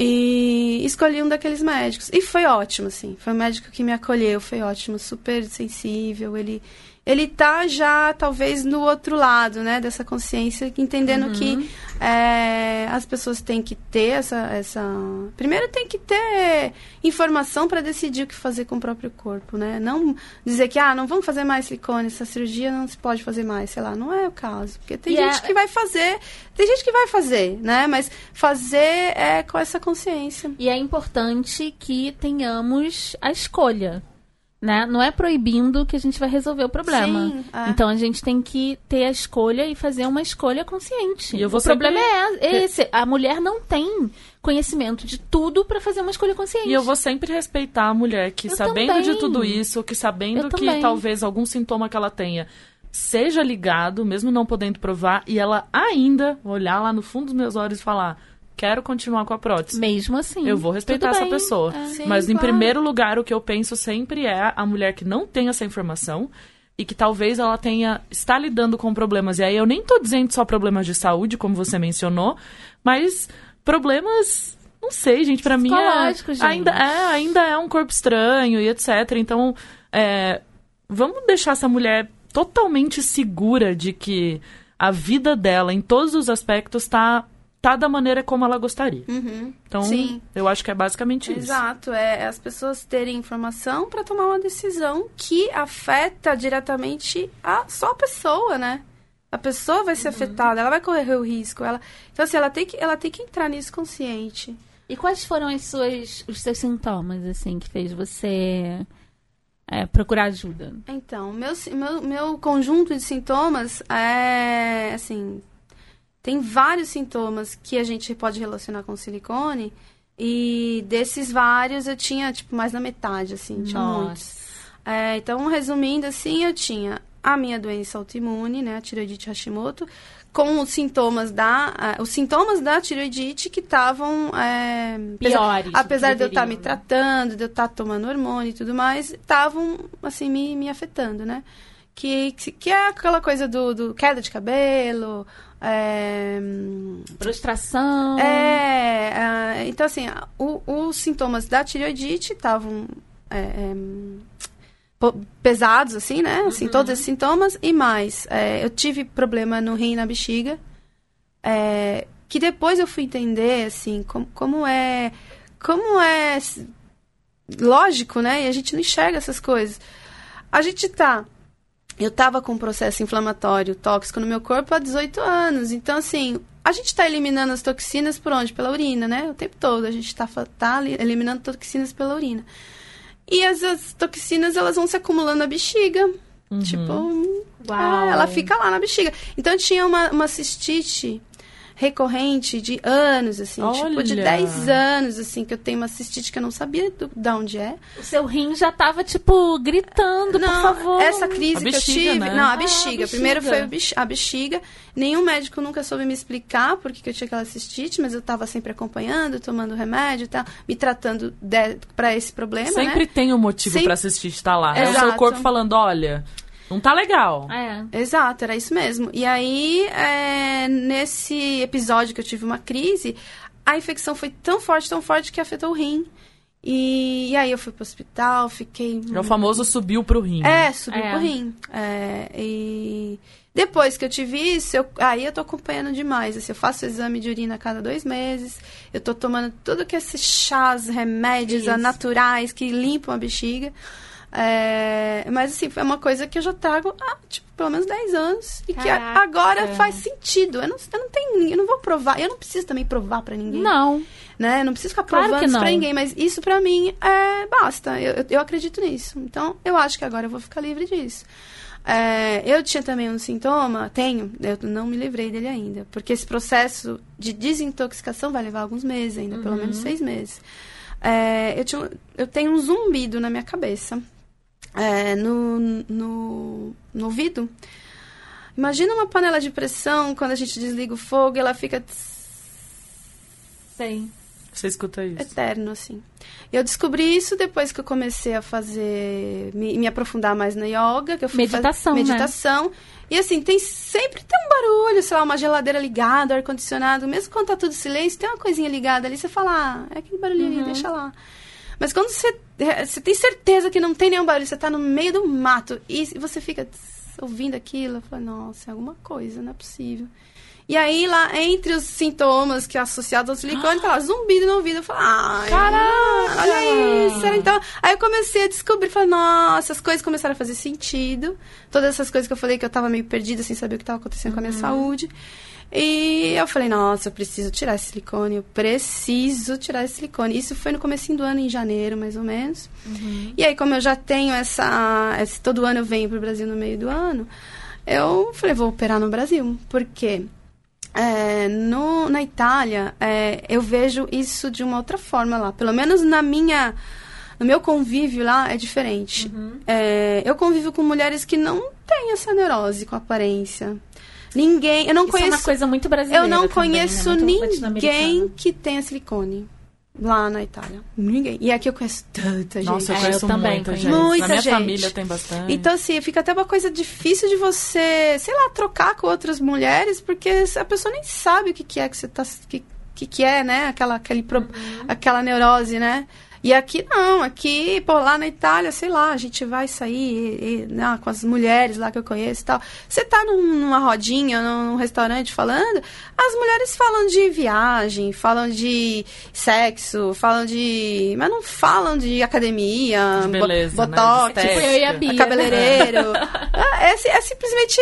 E escolhi um daqueles médicos. E foi ótimo, assim. Foi um médico que me acolheu, foi ótimo, super sensível. Ele, ele tá já, talvez, no outro lado, né, dessa consciência, entendendo que é, as pessoas têm que ter essa, essa. Primeiro tem que ter informação para decidir o que fazer com o próprio corpo, né? Não dizer que, ah, não vamos fazer mais silicone, essa cirurgia não se pode fazer mais, sei lá, não é o caso. Porque tem gente é- que vai fazer, tem gente que vai fazer, né? Mas fazer é com essa consciência. E é importante que tenhamos a escolha. Né? Não é proibindo que a gente vai resolver o problema. Sim, é. Então a gente tem que ter a escolha e fazer uma escolha consciente. E eu vou o problema sempre- é esse. A mulher não tem conhecimento de tudo pra fazer uma escolha consciente. E eu vou sempre respeitar a mulher que, Eu sabendo também. de tudo isso, que sabendo Eu que também. talvez algum sintoma que ela tenha seja ligado, mesmo não podendo provar, e ela ainda olhar lá no fundo dos meus olhos e falar: quero continuar com a prótese. Mesmo assim. Eu vou respeitar essa bem. pessoa. É. Sim, Mas, em claro. primeiro lugar, o que eu penso sempre é a mulher que não tem essa informação e que talvez ela tenha está lidando com problemas. E aí eu nem tô dizendo só problemas de saúde, como você mencionou, mas problemas, não sei, gente, pra mim é, gente. ainda é ainda é um corpo estranho e etc. Então, é, vamos deixar essa mulher totalmente segura de que a vida dela, em todos os aspectos, tá, tá da maneira como ela gostaria. Uhum. Então, Sim. eu acho que é basicamente isso. Exato, é as pessoas terem informação para tomar uma decisão que afeta diretamente a só a pessoa, né? A pessoa vai Uhum. ser afetada, ela vai correr o risco, ela Então assim, ela tem que ela tem que entrar nisso consciente. E quais foram as suas, os seus sintomas, assim, que fez você é, procurar ajuda? Então, meu, meu, meu conjunto de sintomas é, assim, tem vários sintomas que a gente pode relacionar com silicone e desses vários eu tinha, tipo, mais da metade, assim, tinha muitos. É, então, resumindo assim, eu tinha a minha doença autoimune, né, a tireoidite Hashimoto, com os sintomas da, ah, os sintomas da tireoidite que estavam é, apesar- Piores. apesar de eu estar me né? tratando, de eu estar tomando hormônio e tudo mais, estavam assim me, me afetando, né? Que, que que é aquela coisa do, do queda de cabelo, é, Prostração. é, ah, então assim, o- os sintomas da tireoidite estavam é, é, pesados, assim, né? Assim, todos esses sintomas. E mais, é, eu tive problema no rim e na bexiga. é, que depois eu fui entender, assim, como, como é... Como é lógico, né? E a gente não enxerga essas coisas. A gente tá... Eu tava com um processo inflamatório tóxico no meu corpo há 18 anos. Então, assim, a gente tá eliminando as toxinas por onde? Pela urina, né? O tempo todo. A gente tá, fa- tá ali eliminando toxinas pela urina. E as, as toxinas, elas vão se acumulando na bexiga. Tipo, Uau. ah, ela fica lá na bexiga. Então, eu tinha uma, uma cistite recorrente de anos, assim. Tipo, de Olha! 10 anos, assim, que eu tenho uma cistite que eu não sabia do, de onde é. O seu rim já tava, tipo, gritando, por favor. Essa crise A que eu bexiga, tive. né? Não, Ah, a bexiga. a Primeiro bexiga. foi o bex- a bexiga. Nenhum médico nunca soube me explicar por que eu tinha aquela cistite, mas eu tava sempre acompanhando, tomando remédio e tal, me tratando de, pra esse problema, Sempre né? tem um motivo Sempre- pra assistir estar lá. É o seu Exato. corpo falando, olha, não tá legal. É. Exato, era isso mesmo. E aí, é, nesse episódio que eu tive uma crise, a infecção foi tão forte, tão forte que afetou o rim. E, e aí eu fui pro hospital, fiquei É o famoso subiu pro rim. É, subiu É. pro rim. É, e depois que eu tive isso, eu- aí eu tô acompanhando demais. Assim, eu faço exame de urina a cada dois meses. Eu tô tomando tudo que esses chás, remédios Isso. naturais que limpam a bexiga. É, mas assim, é uma coisa que eu já trago há, tipo, pelo menos 10 anos. E que Caraca. agora faz sentido. Eu não, eu não tenho. Eu não vou provar. Eu não preciso também provar pra ninguém Não. né? Não preciso ficar Claro provando que isso pra ninguém, mas isso pra mim é basta. Eu, eu, eu acredito nisso. Então, eu acho que agora eu vou ficar livre disso. É, eu tinha também um sintoma, tenho, eu não me livrei dele ainda, porque esse processo de desintoxicação vai levar alguns meses ainda, pelo menos seis meses. É, eu, tinha, eu tenho um zumbido na minha cabeça, é, no, no, no ouvido. Imagina uma panela de pressão, quando a gente desliga o fogo, ela fica Sei. Você escuta isso. eterno, assim. Eu descobri isso depois que eu comecei a fazer, me, me aprofundar mais na yoga, que eu fui Meditação, fazer né? meditação. E assim, tem sempre tem um barulho, sei lá, uma geladeira ligada, ar condicionado, mesmo quando tá tudo silêncio, tem uma coisinha ligada ali, você fala, ah, é aquele barulhinho Uhum. deixa lá. Mas quando você, é, você tem certeza que não tem nenhum barulho, você tá no meio do mato e você fica ouvindo aquilo, eu falo, nossa, é alguma coisa, não é possível. E aí, lá, entre os sintomas que é associados ao silicone, tá lá, zumbido no ouvido. Eu falei, ai, Caraca! olha isso. Então, aí eu comecei a descobrir, falei, nossa, as coisas começaram a fazer sentido. Todas essas coisas que eu falei que eu tava meio perdida, sem saber o que tava acontecendo com a minha saúde. E eu falei, nossa, eu preciso tirar esse silicone, eu preciso tirar esse silicone. Isso foi no comecinho do ano, em janeiro, mais ou menos. E aí, como eu já tenho essa, esse... Todo ano eu venho pro Brasil no meio do ano, eu falei, vou operar no Brasil. Por quê? É, no, na Itália, é, eu vejo isso de uma outra forma lá. Pelo menos na minha, no meu convívio lá é diferente. É, eu convivo com mulheres que não têm essa neurose com aparência. Ninguém, eu não Isso conheço. é uma coisa muito brasileira. eu não também, né? conheço Muito ninguém que tenha silicone lá na Itália. Ninguém. E aqui eu conheço tanta gente. Nossa, eu É, conheço eu também muita conheço. gente. Muita Na minha gente. família tem bastante. Então, assim, fica até uma coisa difícil de você, sei lá, trocar com outras mulheres, porque a pessoa nem sabe o que, que é que você tá. Que, que, que é, né? Aquela, aquele pro- aquela neurose, né? E aqui não, aqui, pô, lá na Itália, sei lá, a gente vai sair e- e, né, com as mulheres lá que eu conheço e tal. Você tá num- numa rodinha, num, num restaurante falando, as mulheres falam de viagem, falam de sexo, falam de. Mas não falam de academia, De beleza, né? botox, De Tipo, eu e a Bia. cabeleireiro. É, si- é simplesmente.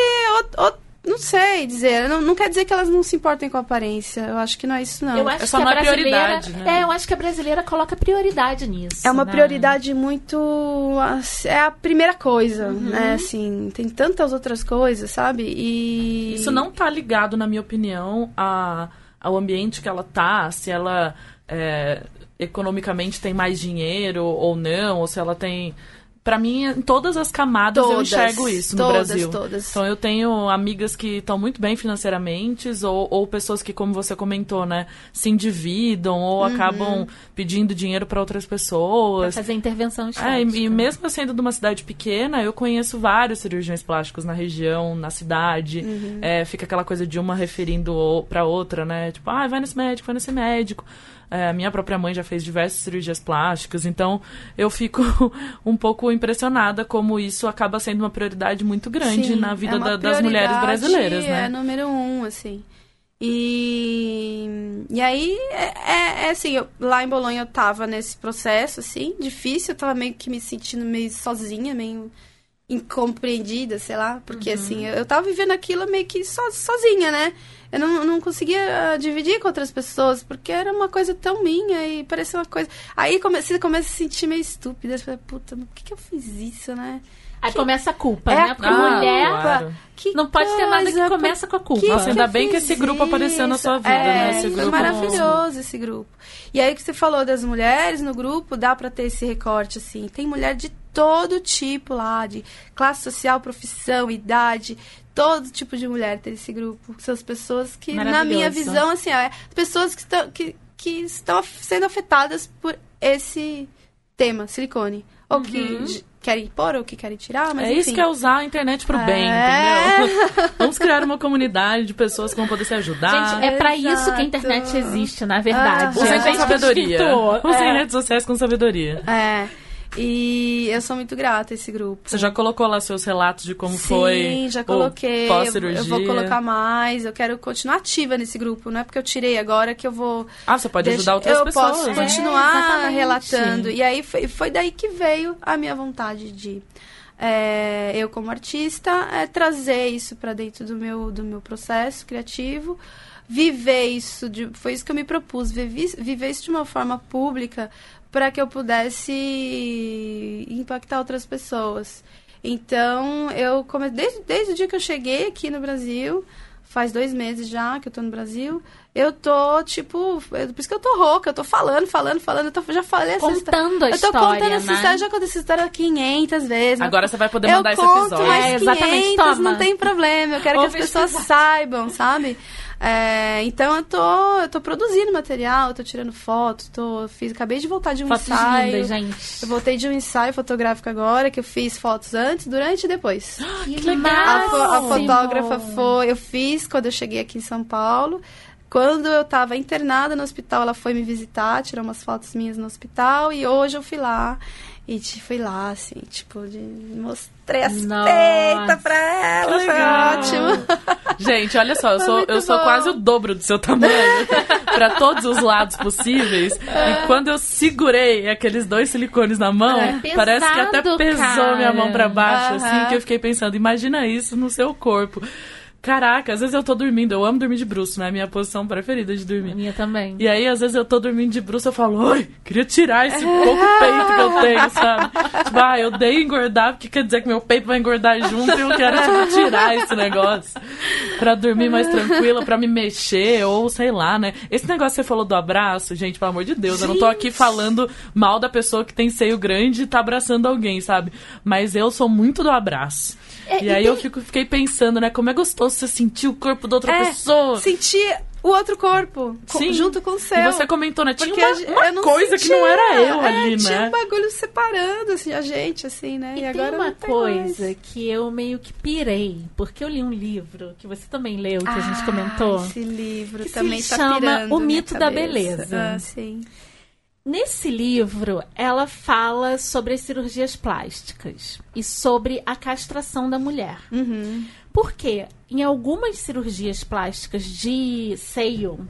o- o- não sei dizer. Não, não quer dizer que elas não se importem com a aparência. Eu acho que não é isso, não. Eu acho É só que a uma brasileira, prioridade, né? É, eu acho que a brasileira coloca prioridade nisso. É uma né? prioridade muito. É a primeira coisa, Uhum. né? Assim, tem tantas outras coisas, sabe? E. Isso não tá ligado, na minha opinião, a, ao ambiente que ela tá, se ela é, economicamente tem mais dinheiro ou não, ou se ela tem. Pra mim, em todas as camadas eu Todas, enxergo isso no todas, Brasil. todas. Então eu tenho amigas que estão muito bem financeiramente, ou, ou pessoas que, como você comentou, né, se endividam ou Uhum. acabam pedindo dinheiro para outras Pra pessoas. fazer intervenção É, estética. e, e mesmo sendo de uma cidade pequena, eu conheço vários cirurgiões plásticos na região, na cidade. Uhum. É, fica aquela coisa de uma referindo o- pra outra, né? Tipo, ah, vai nesse médico, vai nesse médico. É, minha própria mãe já fez diversas cirurgias plásticas, então eu fico um pouco impressionada como isso acaba sendo uma prioridade muito grande Sim, na vida é da- das mulheres brasileiras, É né? número um, assim. E, e aí, é, é- é assim, eu- lá em Bolonha eu tava nesse processo, assim, difícil, eu tava meio que me sentindo meio sozinha, meio incompreendida, sei lá, porque assim, eu, eu tava vivendo aquilo meio que so, sozinha, né? Eu não, não conseguia ah, dividir com outras pessoas, porque era uma coisa tão minha e parecia uma coisa. Aí comecei, começa a se sentir meio estúpida. Eu falei, puta, mas por que, que eu fiz isso, né? Aí começa a culpa, É né? Porque culpa. mulher claro. Que não pode ter nada que coisa, começa com a culpa. que Nossa, ainda eu bem que esse grupo apareceu na sua vida, é, né? Esse foi grupo- maravilhoso esse grupo. E aí que você falou das mulheres no grupo, dá pra ter esse recorte assim. Tem mulher de todo tipo lá, de classe social, profissão, idade, todo tipo de mulher tem esse grupo. São as pessoas que, na minha visão, assim, é, pessoas que estão, que, que estão sendo afetadas por esse tema, silicone. Ou que j- querem pôr, ou que querem tirar, mas Uhum. é enfim. isso que é usar a internet pro bem, É. entendeu? Vamos criar uma comunidade de pessoas que vão poder se ajudar. Gente, é pra Exato. isso que a internet existe, na verdade. Ah, Usem com que sabedoria. Usem É. redes sociais com sabedoria. É. E eu sou muito grata a esse grupo. Você já colocou lá seus relatos de como Sim, foi já o coloquei. Eu, pós-cirurgia? eu vou colocar mais. Eu quero continuar ativa nesse grupo. Não é porque eu tirei agora que eu vou. Ah, você pode deixa- ajudar outras eu pessoas. posso né? continuar exatamente. relatando. E aí foi, foi daí que veio a minha vontade de. é, eu como artista é, trazer isso para dentro do meu do meu processo criativo viver isso de, foi isso que eu me propus viver, viver isso de uma forma pública para que eu pudesse impactar outras pessoas. Então eu come... desde, desde o dia que eu cheguei aqui no Brasil faz dois meses já que eu tô no Brasil eu tô tipo eu- por isso que eu tô rouca eu tô falando falando falando eu tô- já falei essa história Contando a eu tô história, contando essa né? história, já contei essa história 500 vezes. Agora você vai poder eu mandar esse conto episódio. mais É, exatamente, 500, toma. não tem problema. Eu quero que as pessoas episódio. saibam, sabe? É, então eu tô, eu tô produzindo material, eu tô tirando fotos, tô, fiz, acabei de voltar de um Fotos ensaio. lindas, gente. Eu voltei de um ensaio fotográfico agora, que eu fiz fotos antes, durante e depois. Que A, fo- a máximo. fotógrafa foi. Eu fiz quando eu cheguei aqui em São Paulo. Quando eu tava internada no hospital, ela foi me visitar, tirou umas fotos minhas no hospital. E hoje eu fui lá. E te- fui lá, assim, tipo, de, mostrei as Nossa, peitas pra ela. que Foi ótimo. Gente, olha só, eu sou, eu sou bom. quase o dobro do seu tamanho pra todos os lados possíveis. E quando eu segurei aqueles dois silicones na mão, É parece que até pesado, pesou minha mão pra baixo, assim, que eu fiquei pensando, imagina isso no seu corpo. Caraca, às vezes eu tô dormindo, eu amo dormir de bruxo, né? É a minha posição preferida de A dormir. minha também. E aí, às vezes, eu tô dormindo de bruxo, eu falo, oi, queria tirar esse pouco peito que eu tenho, sabe? Tipo, ah, eu dei engordar, porque quer dizer que meu peito vai engordar junto e eu quero, tipo, tirar esse negócio. Pra dormir mais tranquila, pra me mexer, ou sei lá, né? Esse negócio que você falou do abraço, gente, pelo amor de Deus, eu não tô aqui falando mal da pessoa que tem seio grande e tá abraçando alguém, sabe? Mas eu sou muito do abraço. É, e e aí tem- eu fico, fiquei pensando, né? Como é gostoso você sentir o corpo da outra É, pessoa. sentir o outro corpo co- Sim. junto com o seu. E você comentou, né? Tinha Porque uma, uma coisa que sentia, não era eu é, ali, Tinha né? um bagulho separando assim, a gente, assim, né? E, E, tem agora uma coisa mais. que eu meio que pirei, porque eu li um livro que você também leu, que a gente Ah, comentou. Esse livro que se também tá chama pirando O minha Mito da cabeça. Beleza. Ah, sim. Nesse livro, ela fala sobre as cirurgias plásticas e sobre a castração da mulher. Uhum. Porque em algumas cirurgias plásticas de seio,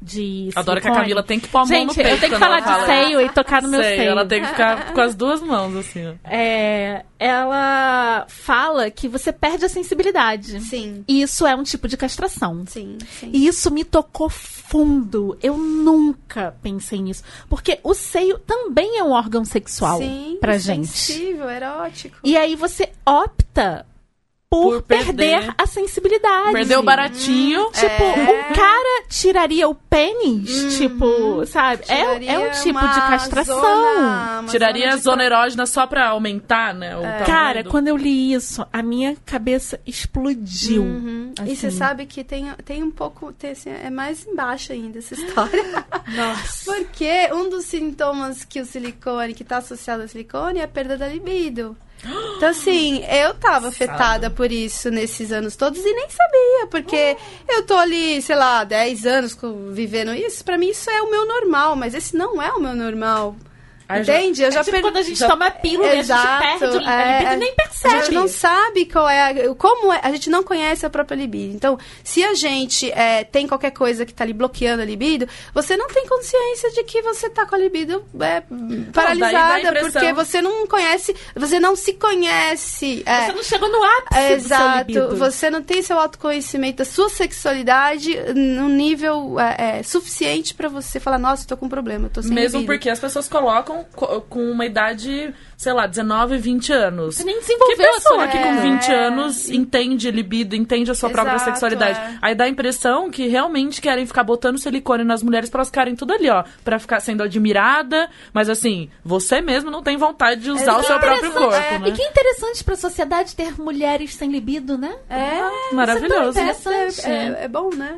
de Adoro que a Camila tem que pôr a mão no Gente, peito eu tenho que falar de fala. seio e tocar no meu Sei, seio. Ela tem que ficar com as duas mãos, assim. É, ela fala que você perde a sensibilidade. Sim. E isso é um tipo de castração. Sim, sim. E isso me tocou fundo. Eu nunca pensei nisso. Porque o seio também é um órgão sexual sim, pra gente. sensível, erótico. E aí você opta por, Por perder. perder. a sensibilidade. Perdeu o baratinho. Tipo, É. um cara tiraria o pênis, tipo, sabe? É, é um tipo de castração. zona- Tiraria a zona de zona erógena só pra aumentar, né? O tamanho Cara, do- quando eu li isso, a minha cabeça explodiu. Uhum. E Assim. você sabe que tem, tem um pouco. Tem, assim, é mais embaixo ainda essa história. Nossa. Porque um dos sintomas que o silicone, que tá associado ao silicone, é a perda da libido. Então, assim, eu tava afetada por isso nesses anos todos e nem sabia, porque eu tô ali, sei lá, 10 anos vivendo isso. Pra mim, isso é o meu normal, mas esse não é o meu normal. Entende? Eu É já tipo perdi. quando a gente já- toma pílula e a Exato, gente perde o- a é, libido e nem percebe. A gente não sabe qual é a, como é, a gente não conhece a própria libido. Então, se a gente é, tem qualquer coisa que tá ali bloqueando a libido, você não tem consciência de que você tá com a libido é, paralisada, porque você não conhece, você não se conhece. é, Você não chegou no ápice do seu Exato, libido. você não tem seu autoconhecimento da sua sexualidade num nível é, é, suficiente pra você falar, nossa, tô com um problema, eu tô sem Mesmo libido. porque as pessoas colocam co- com uma idade, sei lá, 19, 20 anos. Você nem Que desenvolveu a pessoa sua que com É. 20 anos entende libido, entende a sua própria Exato, sexualidade. é. Aí dá a impressão que realmente querem ficar botando silicone nas mulheres pra elas ficarem tudo ali, ó. Pra ficar sendo admirada. Mas assim, você mesmo não tem vontade de usar o seu próprio corpo, é. né? E que interessante pra sociedade ter mulheres sem libido, né? É, Maravilhoso. Isso é tão interessante. É, é- é bom, né?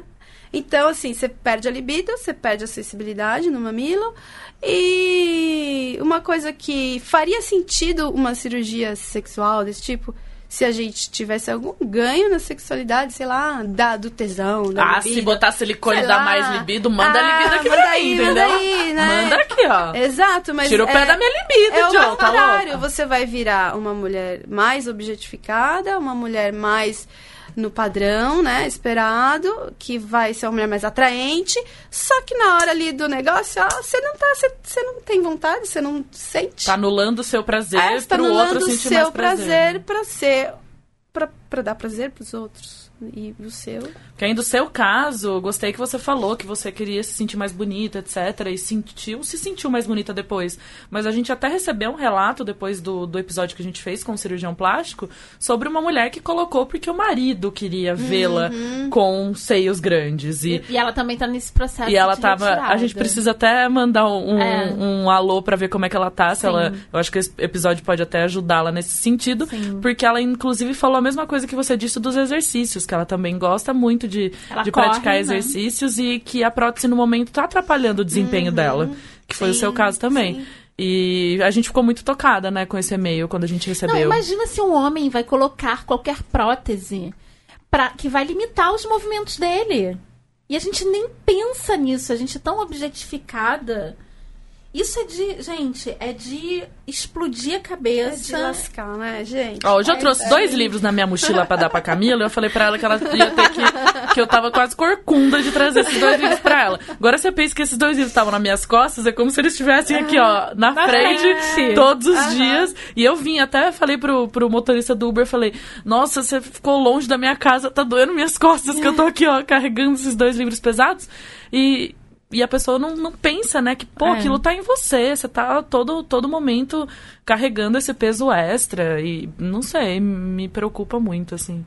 Então, assim, você perde a libido, você perde a sensibilidade no mamilo. E uma coisa que faria sentido uma cirurgia sexual desse tipo, se a gente tivesse algum ganho na sexualidade, sei lá, da, do tesão, da Ah, libido. se botar silicone e dar mais libido, manda Ah, libido aqui manda pra aí, mim, manda entendeu? aí, né? Manda aqui, ó. Exato, mas. Tira o pé é- da minha libido, é Joe, tá louca? Você vai virar uma mulher mais objetificada, uma mulher mais no padrão, né, esperado, que vai ser uma mulher mais atraente. Só que na hora ali do negócio, ó, você não tá, você, você não tem vontade, você não sente. Tá anulando o seu prazer é, tá pro anulando outro o sentir seu mais prazer. prazer né? pra ser pra, pra dar prazer pros outros. E o seu. Que aí, do seu caso, gostei que você falou que você queria se sentir mais bonita, etc. E sentiu, se sentiu mais bonita depois. Mas a gente até recebeu um relato depois do, do episódio que a gente fez com o cirurgião plástico sobre uma mulher que colocou porque o marido queria vê-la Uhum. com seios grandes. E, E ela também tá nesse processo e ela tava. A retirada. gente precisa até mandar um, É. um alô pra ver como é que ela tá. Se Sim. ela, eu acho que esse episódio pode até ajudá-la nesse sentido. Sim. Porque ela, inclusive, falou a mesma coisa que você disse dos exercícios, que ela também gosta muito de, Ela de corre, praticar né? exercícios e que a prótese no momento tá atrapalhando o desempenho dela. Que foi o Sim, seu caso também. sim. E a gente ficou muito tocada, né, com esse e-mail quando a gente Não, recebeu. imagina se um homem vai colocar qualquer prótese pra, que vai limitar os movimentos dele. E a gente nem pensa nisso, a gente é tão objetificada. Isso é de, gente, é de explodir a cabeça. É de lascar, né, gente? Ó, hoje eu É, trouxe é. dois livros na minha mochila pra dar pra Camila. Eu falei pra ela que ela ia ter que. que eu tava quase corcunda de trazer esses dois livros pra ela. Agora você pensa que esses dois livros estavam nas minhas costas, é como se eles estivessem aqui, ó, na, frente, frente. todos os Aham. dias. E eu vim, até falei pro, pro motorista do Uber, falei, nossa, você ficou longe da minha casa, tá doendo minhas costas, que eu tô aqui, ó, carregando esses dois livros pesados. E. E a pessoa não, não pensa, né? Que, pô, É. aquilo tá em você. Você tá todo, todo momento carregando esse peso extra. E não sei, me preocupa muito, assim.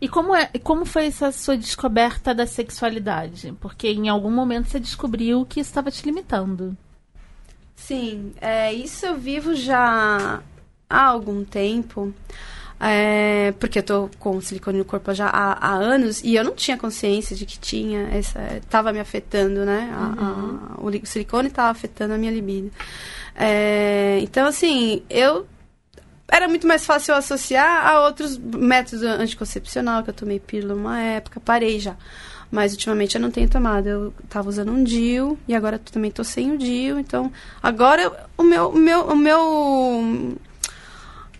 E como, é, como foi essa sua descoberta da sexualidade? Porque em algum momento você descobriu que estava te limitando. Sim, é, isso eu vivo já há algum tempo. É, porque eu tô com silicone no corpo já há, há anos e eu não tinha consciência de que tinha essa. Tava me afetando, né? A- a- o, li- o silicone tava afetando a minha libido. É, então, assim, eu. Era muito mais fácil associar a outros métodos anticoncepcional, que eu tomei pílula uma época, parei já. Mas ultimamente eu não tenho tomado. Eu tava usando um DIU e agora também tô sem o DIU. Então, agora o meu. O meu, o meu,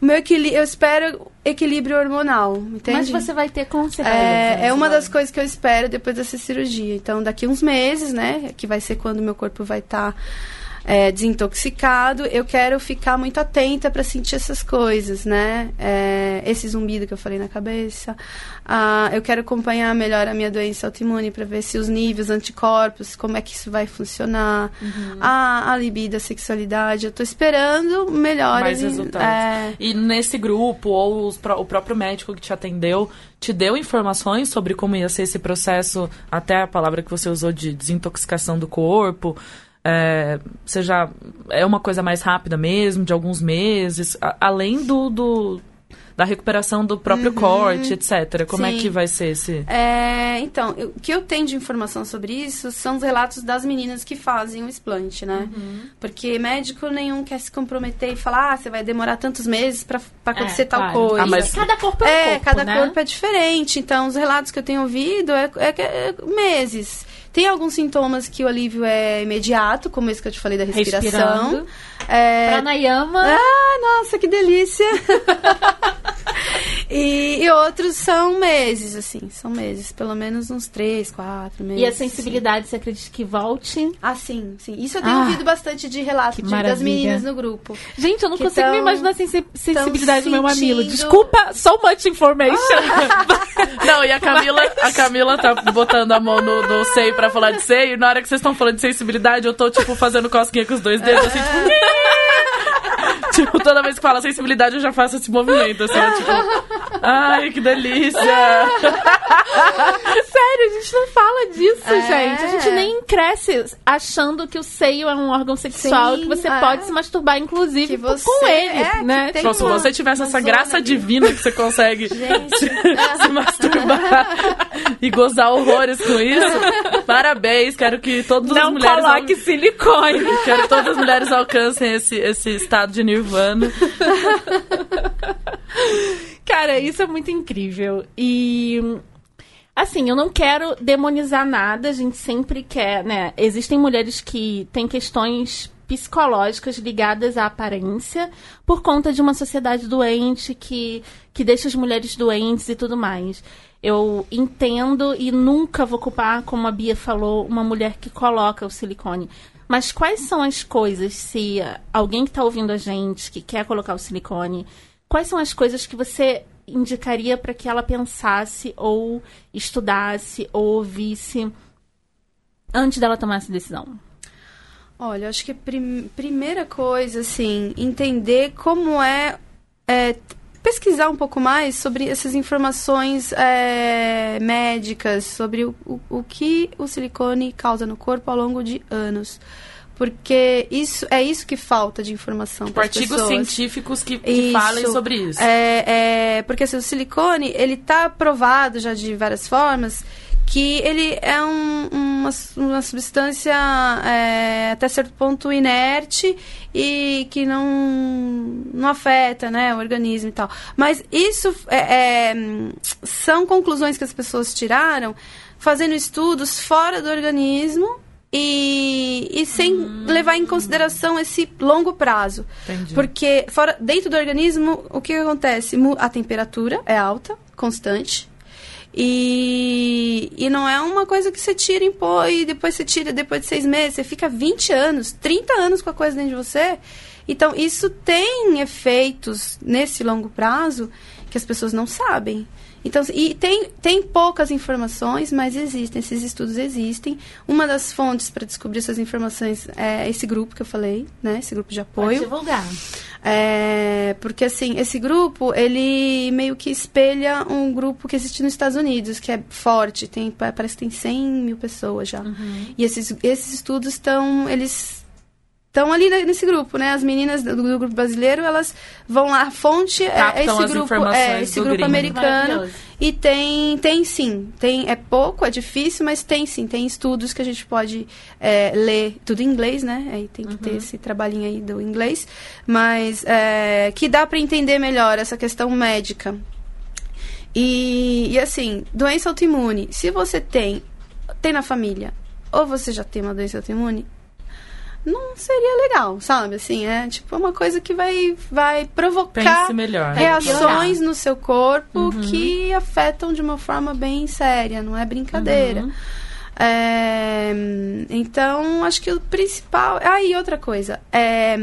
meu equilíbrio. Eu espero equilíbrio hormonal, entende? Mas você vai ter com certeza. É, é uma das coisas que eu espero depois dessa cirurgia. Então, daqui uns meses, né? Que vai ser quando meu corpo vai estar desintoxicado, eu quero ficar muito atenta para sentir essas coisas, né? É, esse zumbido que eu falei na cabeça. Ah, eu quero acompanhar melhor a minha doença autoimune para ver se os níveis anticorpos, como é que isso vai funcionar. Uhum. A, a libido, a sexualidade. Eu tô esperando melhor. Mais resultados. é, E nesse grupo, ou o próprio médico que te atendeu, te deu informações sobre como ia ser esse processo, até a palavra que você usou de desintoxicação do corpo? É, seja, é uma coisa mais rápida mesmo, de alguns meses, a- além do, do- da recuperação do próprio corte, etc. Como é Sim. que vai ser esse. É, então, eu- o que eu tenho de informação sobre isso são os relatos das meninas que fazem o explante, né? Porque médico nenhum quer se comprometer e falar, ah, você vai demorar tantos meses pra, pra acontecer tal É, claro. coisa. Ah, mas- Cada corpo é um É, corpo, cada né? corpo é diferente. Então, os relatos que eu tenho ouvido é, é é meses. Tem alguns sintomas que o alívio é imediato, como esse que eu te falei da respiração. Respirando. É, Pranayama. ah, nossa, que delícia! e, e outros são meses, assim, são meses, pelo menos uns três, quatro meses. E a sensibilidade, você acredita que volte? Ah, sim, sim. Isso eu tenho Ah, ouvido bastante de relato que de- das meninas no grupo. Gente, eu não consigo tão- me imaginar a sensi- sensibilidade do meu mamilo. Desculpa, so much information. Não, e a Camila, a Camila tá botando a mão no, no seio pra falar de seio, e na hora que vocês estão falando de sensibilidade, eu tô, tipo, fazendo cosquinha com os dois dedos, assim, tipo. tipo, toda vez que fala sensibilidade, eu já faço esse movimento, assim, tipo. Ai, que delícia! Sério, a gente não fala disso, É. gente. A gente nem cresce achando que o seio é um órgão sexual Sim, que você é. pode se masturbar, inclusive, Que com você- ele, é, né? Tipo, se você tivesse essa graça divina que você consegue Gente, se masturbar e gozar horrores com isso, parabéns. Quero que todas as Não mulheres. coloque silicone. Quero que todas as mulheres alcancem esse, esse estado de nirvana. Cara, isso é muito incrível. E. Assim, eu não quero demonizar nada, a gente sempre quer, né? Existem mulheres que têm questões psicológicas ligadas à aparência por conta de uma sociedade doente que, que deixa as mulheres doentes e tudo mais. Eu entendo e nunca vou culpar, como a Bia falou, uma mulher que coloca o silicone. Mas quais são as coisas, se alguém que está ouvindo a gente, que quer colocar o silicone, quais são as coisas que você indicaria para que ela pensasse ou estudasse ou ouvisse antes dela tomar essa decisão? Olha, acho que a prim- primeira coisa, assim, entender como é, é, pesquisar um pouco mais sobre essas informações é, médicas, sobre o, o, o que o silicone causa no corpo ao longo de anos. Porque isso é isso que falta de informação para artigos pessoas. científicos que, que Isso. falem sobre isso. É, é, porque assim, o silicone, ele tá provado já de várias formas que ele é um- uma, uma substância é, até certo ponto inerte e que não, não afeta né, o organismo e tal. Mas isso é, é, são conclusões que as pessoas tiraram fazendo estudos fora do organismo e, e sem levar em consideração esse longo prazo. Entendi. Porque fora, dentro do organismo, o que acontece? A temperatura é alta, constante. E, e não é uma coisa que você tira em pó e depois você tira depois de seis meses. Você fica 20 anos, 30 anos com a coisa dentro de você. Então, isso tem efeitos nesse longo prazo que as pessoas não sabem. Então, e tem, tem poucas informações, mas existem, esses estudos existem. Uma das fontes para descobrir essas informações é esse grupo que eu falei, né? Esse grupo de Pode apoio. divulgar. É, porque assim, esse grupo, ele meio que espelha um grupo que existe nos Estados Unidos, que é forte, tem, pa- parece que tem 100 mil pessoas já. E esses, esses estudos estão, eles estão ali ne- nesse grupo, né? As meninas do, do grupo brasileiro, elas vão lá, a fonte é Captam esse grupo, é, esse grupo gringo. americano. E tem, tem sim, tem, é pouco, é difícil, mas tem sim, tem estudos que a gente pode é, ler, tudo em inglês, né? Aí tem que ter esse trabalhinho aí do inglês, mas é, que dá para entender melhor essa questão médica. E, e assim, doença autoimune, se você tem, tem na família, ou você já tem uma doença autoimune, não seria legal, sabe? Assim, é tipo uma coisa que vai, vai provocar melhor. reações no seu corpo que afetam de uma forma bem séria, não é brincadeira. É, então, acho que o principal. Ah, e outra coisa. É,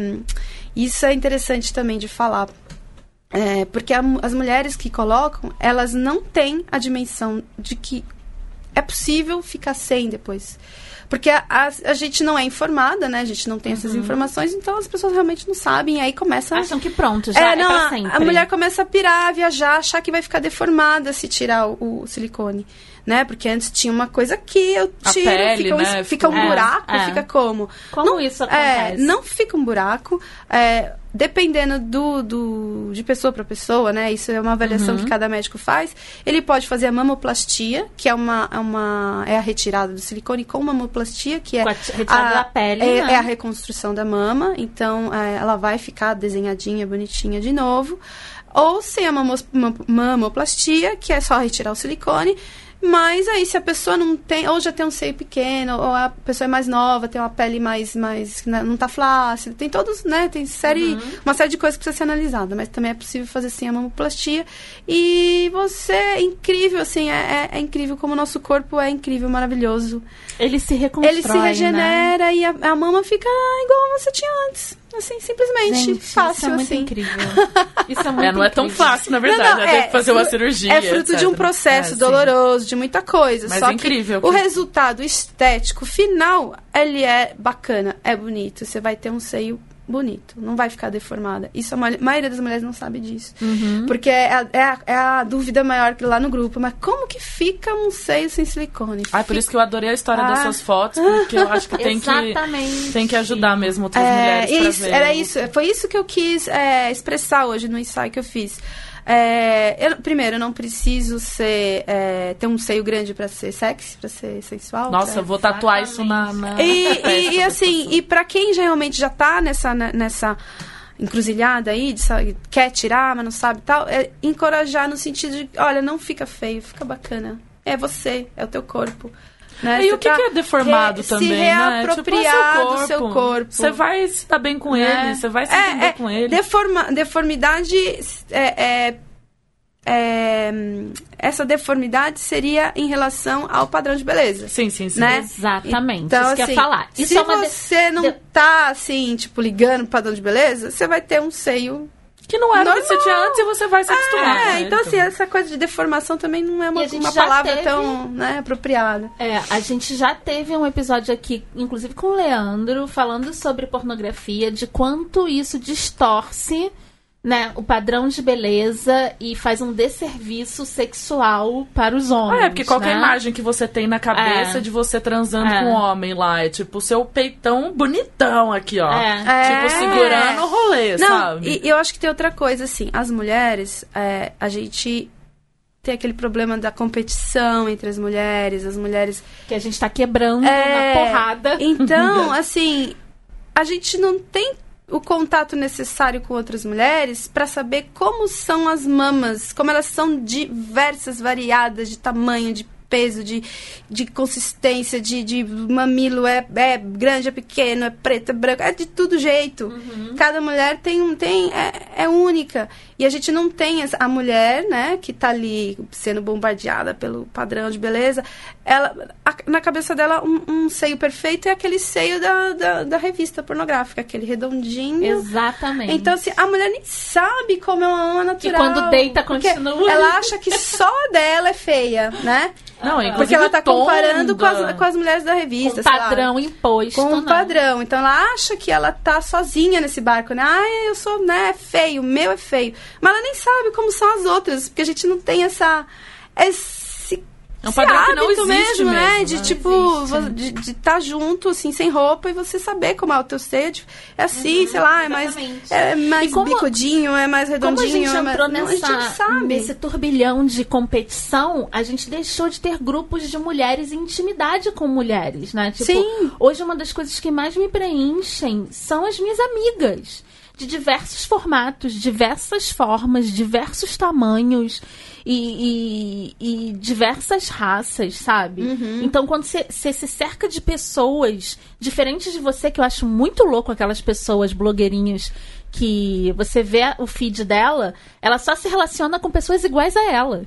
isso é interessante também de falar. É, porque a as mulheres que colocam, elas não têm a dimensão de que é possível ficar sem depois. Porque a, a, a gente não é informada, né? A gente não tem essas informações, então as pessoas realmente não sabem. E aí começa a Acham que pronto, já é, não, pra a- a mulher começa a pirar, a viajar, achar que vai ficar deformada se tirar o, o silicone, né? Porque antes tinha uma coisa aqui, eu A tiro, pele, fica, um, né? fica um É, buraco, é. fica como? Como Não- isso É, acontece? não fica um buraco, é, dependendo do, do, de pessoa para pessoa, né? Isso é uma avaliação Uhum. que cada médico faz. Ele pode fazer a mamoplastia, que é uma, é uma é a retirada do silicone com mamoplastia, que é Com a retirada da pele, é, né? é a reconstrução da mama, então é, ela vai ficar desenhadinha, bonitinha de novo. Ou sem a mamos- mam- mamoplastia, que é só retirar o silicone. Mas aí, se a pessoa não tem, ou já tem um seio pequeno, ou a pessoa é mais nova, tem uma pele mais, mais que não tá flácida, tem todos, né? Tem série, Uhum. uma série de coisas que precisa ser analisada, mas também é possível fazer sim a mamoplastia. E você é incrível, assim, é, é- é incrível como o nosso corpo é incrível, maravilhoso. Ele se reconstrói, Ele se né? regenera e a, a mama fica igual você tinha antes. Assim, simplesmente. Gente, fácil, isso é muito assim. incrível. Isso é muito É, não é tão incrível. fácil, na verdade. Não, não, né? Tem é, que fazer uma cirurgia. É fruto de um etc. processo É, sim. doloroso, de muita coisa. Mas só é incrível que o resultado estético final, ele é bacana, é bonito. Você vai ter um seio bonito, não vai ficar deformada. Isso a ma- maioria das mulheres não sabe disso. Uhum. Porque é a, é, a, é a dúvida maior que lá no grupo. Mas como que fica um seio sem silicone? Ah, por isso que eu adorei a história das Ah. suas fotos, porque eu acho que tem que, tem que ajudar mesmo outras É, mulheres isso, era isso, foi isso que eu quis é, expressar hoje no ensaio que eu fiz. É, eu- primeiro, eu não preciso ser é, ter um seio grande pra ser sexy, pra ser sensual. Nossa, pra- eu vou tatuar isso na. na E, e, e assim, e pra quem realmente já tá nessa, né, nessa encruzilhada aí, de, sabe, quer tirar, mas não sabe e tal, é encorajar no sentido de, olha, não fica feio, fica bacana. É você, é o teu corpo. Né? E Você o que, tá que é deformado re- também, se né? reapropriar Tipo, é do seu corpo. Você vai se dar bem com né? ele, você vai se É, entender é, com ele. deforma- deformidade é, é- é, essa deformidade seria em relação ao padrão de beleza. Sim, sim, sim. Né? Exatamente. Então, isso assim, ia falar. Isso se é uma de- você não tá, assim, tipo, ligando pro padrão de beleza, você vai ter um seio... Que não era o que você tinha antes e você vai se acostumar. É, né? então, assim, essa coisa de deformação também não é uma, uma palavra teve- tão né, apropriada. É, a gente já teve um episódio aqui, inclusive com o Leandro, falando sobre pornografia, de quanto isso distorce né, o padrão de beleza e faz um desserviço sexual para os homens. Ah, é, porque qualquer né? imagem que você tem na cabeça É. de você transando É. com um homem lá é tipo o seu peitão bonitão aqui, ó. É. Tipo, É. segurando o rolê, Não, sabe? e, e eu acho que tem outra coisa, assim, as mulheres, é, a gente tem aquele problema da competição entre as mulheres, as mulheres Que a gente tá quebrando É, na porrada. Então, assim, a gente não tem o contato necessário com outras mulheres para saber como são as mamas, como elas são diversas, variadas de tamanho, de peso, de, de consistência, de, de mamilo é, é grande, é pequeno, é preto, é branco, é de todo jeito. Uhum. Cada mulher tem um tem é, é, única. E a gente não tem essa, a mulher, né, que tá ali sendo bombardeada pelo padrão de beleza, ela a, na cabeça dela um, um, seio perfeito é aquele seio da, da, da, revista pornográfica, aquele redondinho. Exatamente. Então, assim, a mulher nem sabe como é uma natural. E quando deita, continua. Ela acha que só dela é feia, né? Não, Porque ela tá comparando com as, com as mulheres da revista. Com padrão imposto. Com um padrão. Então ela acha que ela tá sozinha nesse barco, né? Ah, eu sou, né, feio, o meu é feio. Mas ela nem sabe como são as outras, porque a gente não tem essa. esse é um padrão que não existe mesmo, né? mesmo de tipo, de estar tá junto, assim, sem roupa e você saber como é o teu seio. É assim, uhum, sei lá, é mais, é mais como, bicudinho, é mais redondinho. Como a gente é entrou mais, nessa, a gente sabe. nesse turbilhão de competição, a gente deixou de ter grupos de mulheres e intimidade com mulheres, né? Tipo, Sim. hoje uma das coisas que mais me preenchem são as minhas amigas de diversos formatos, diversas formas, diversos tamanhos e, e, e diversas raças, sabe? Uhum. Então, quando você se cerca de pessoas diferentes de você, que eu acho muito louco aquelas pessoas blogueirinhas que você vê o feed dela, ela só se relaciona com pessoas iguais a ela.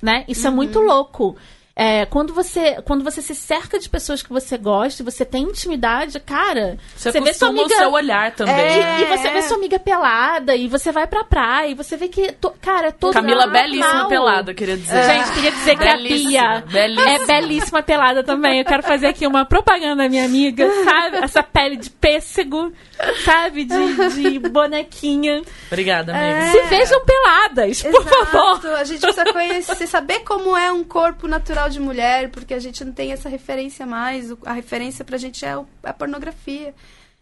Né? Isso uhum. é muito louco. É, quando, você, quando você se cerca de pessoas que você gosta e você tem intimidade, cara. Você, você vê sua amiga. o seu olhar também. É, e, você vê sua amiga pelada, e você vai pra praia, e você vê que. To, cara, é todo Camila belíssima pelada, queria dizer. É. Gente, queria dizer que a Pia belíssima. é belíssima pelada também. Eu quero fazer aqui uma propaganda, minha amiga, sabe? Essa pele de pêssego, sabe? De, de bonequinha. Obrigada, amiga. É. Se vejam peladas, Exato. por favor. A gente precisa conhecer, saber como é um corpo natural de mulher, porque a gente não tem essa referência mais. A referência pra gente é a pornografia.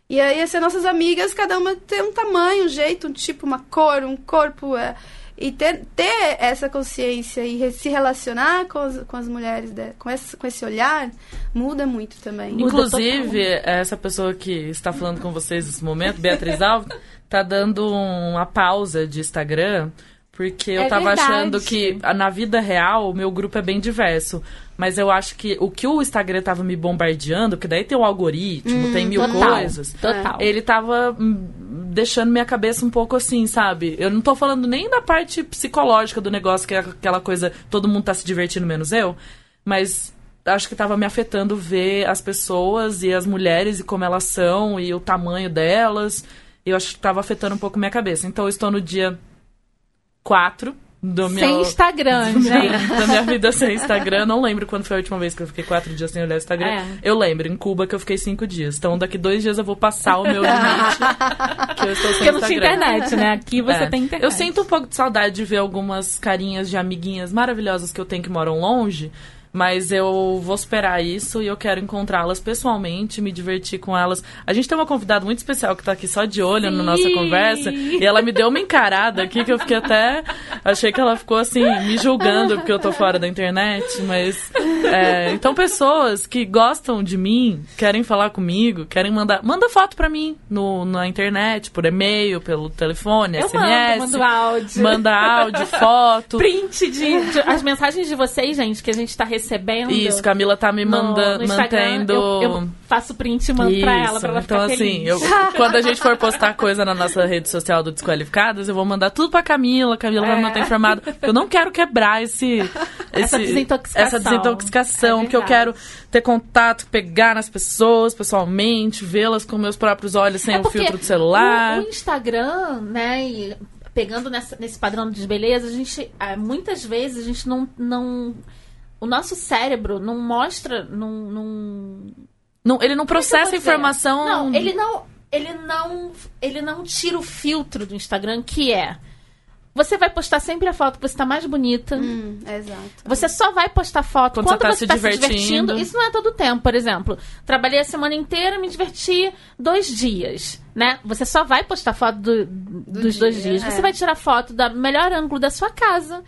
E aí, as nossas amigas, cada uma tem um tamanho, um jeito, um tipo, uma cor, um corpo. É, e ter, ter essa consciência e se relacionar com as, com as mulheres, de, com, esse, com esse olhar, muda muito também. Inclusive, essa pessoa que está falando com vocês nesse momento, Beatriz Alves, está dando uma pausa de Instagram porque eu é tava verdade. achando que na vida real o meu grupo é bem diverso. Mas eu acho que o que o Instagram tava me bombardeando, porque daí tem o algoritmo, hum, tem mil total, coisas. Total. Ele tava hum, deixando minha cabeça um pouco assim, sabe? Eu não tô falando nem da parte psicológica do negócio, que é aquela coisa, todo mundo tá se divertindo menos eu. Mas acho que tava me afetando ver as pessoas e as mulheres e como elas são e o tamanho delas. Eu acho que tava afetando um pouco minha cabeça. Então eu estou no dia 4 do meu, sem Instagram, gente. Da minha vida sem Instagram. Não lembro quando foi a última vez que eu fiquei quatro dias sem olhar o Instagram. É. Eu lembro, em Cuba, que eu fiquei cinco dias. Então, daqui dois dias eu vou passar o meu limite. que eu estou sem Porque eu não tinha internet, né? Aqui você é. tem internet. Eu sinto um pouco de saudade de ver algumas carinhas de amiguinhas maravilhosas que eu tenho que moram longe. Mas eu vou superar isso e eu quero encontrá-las pessoalmente, me divertir com elas. A gente tem uma convidada muito especial que tá aqui só de olho Sim. na nossa conversa. E ela me deu uma encarada aqui que eu fiquei até. Achei que ela ficou assim, me julgando porque eu tô fora da internet. Mas. É, então, pessoas que gostam de mim, querem falar comigo, querem mandar. Manda foto pra mim no, na internet, por e-mail, pelo telefone, eu SMS. Mando, mando áudio. Manda áudio, foto. Print de, de, As mensagens de vocês, gente, que a gente tá recebendo recebendo. Isso, Camila tá me mandando, mantendo. Eu, eu, faço print e mando Isso. pra ela, pra ela então, ficar assim, eu, quando a gente for postar coisa na nossa rede social do Desqualificadas, eu vou mandar tudo pra Camila, Camila é. vai me manter informada. Eu não quero quebrar esse, esse essa desintoxicação. Essa desintoxicação, é que eu quero ter contato, pegar nas pessoas pessoalmente, vê-las com meus próprios olhos sem é o filtro do celular. O, o Instagram, né, e pegando nessa, nesse padrão de beleza, a gente, ah, muitas vezes a gente não, não o nosso cérebro não mostra, não, não... não ele não processa informação. Não, ele não, ele não, ele não tira o filtro do Instagram que é você vai postar sempre a foto que você está mais bonita. Hum, exato. Você só vai postar foto quando, quando você está se, se, divertindo. se divertindo. Isso não é todo tempo, por exemplo. Trabalhei a semana inteira, me diverti dois dias, né? Você só vai postar foto do, do dos dia, dois dias. É. Você vai tirar foto do melhor ângulo da sua casa.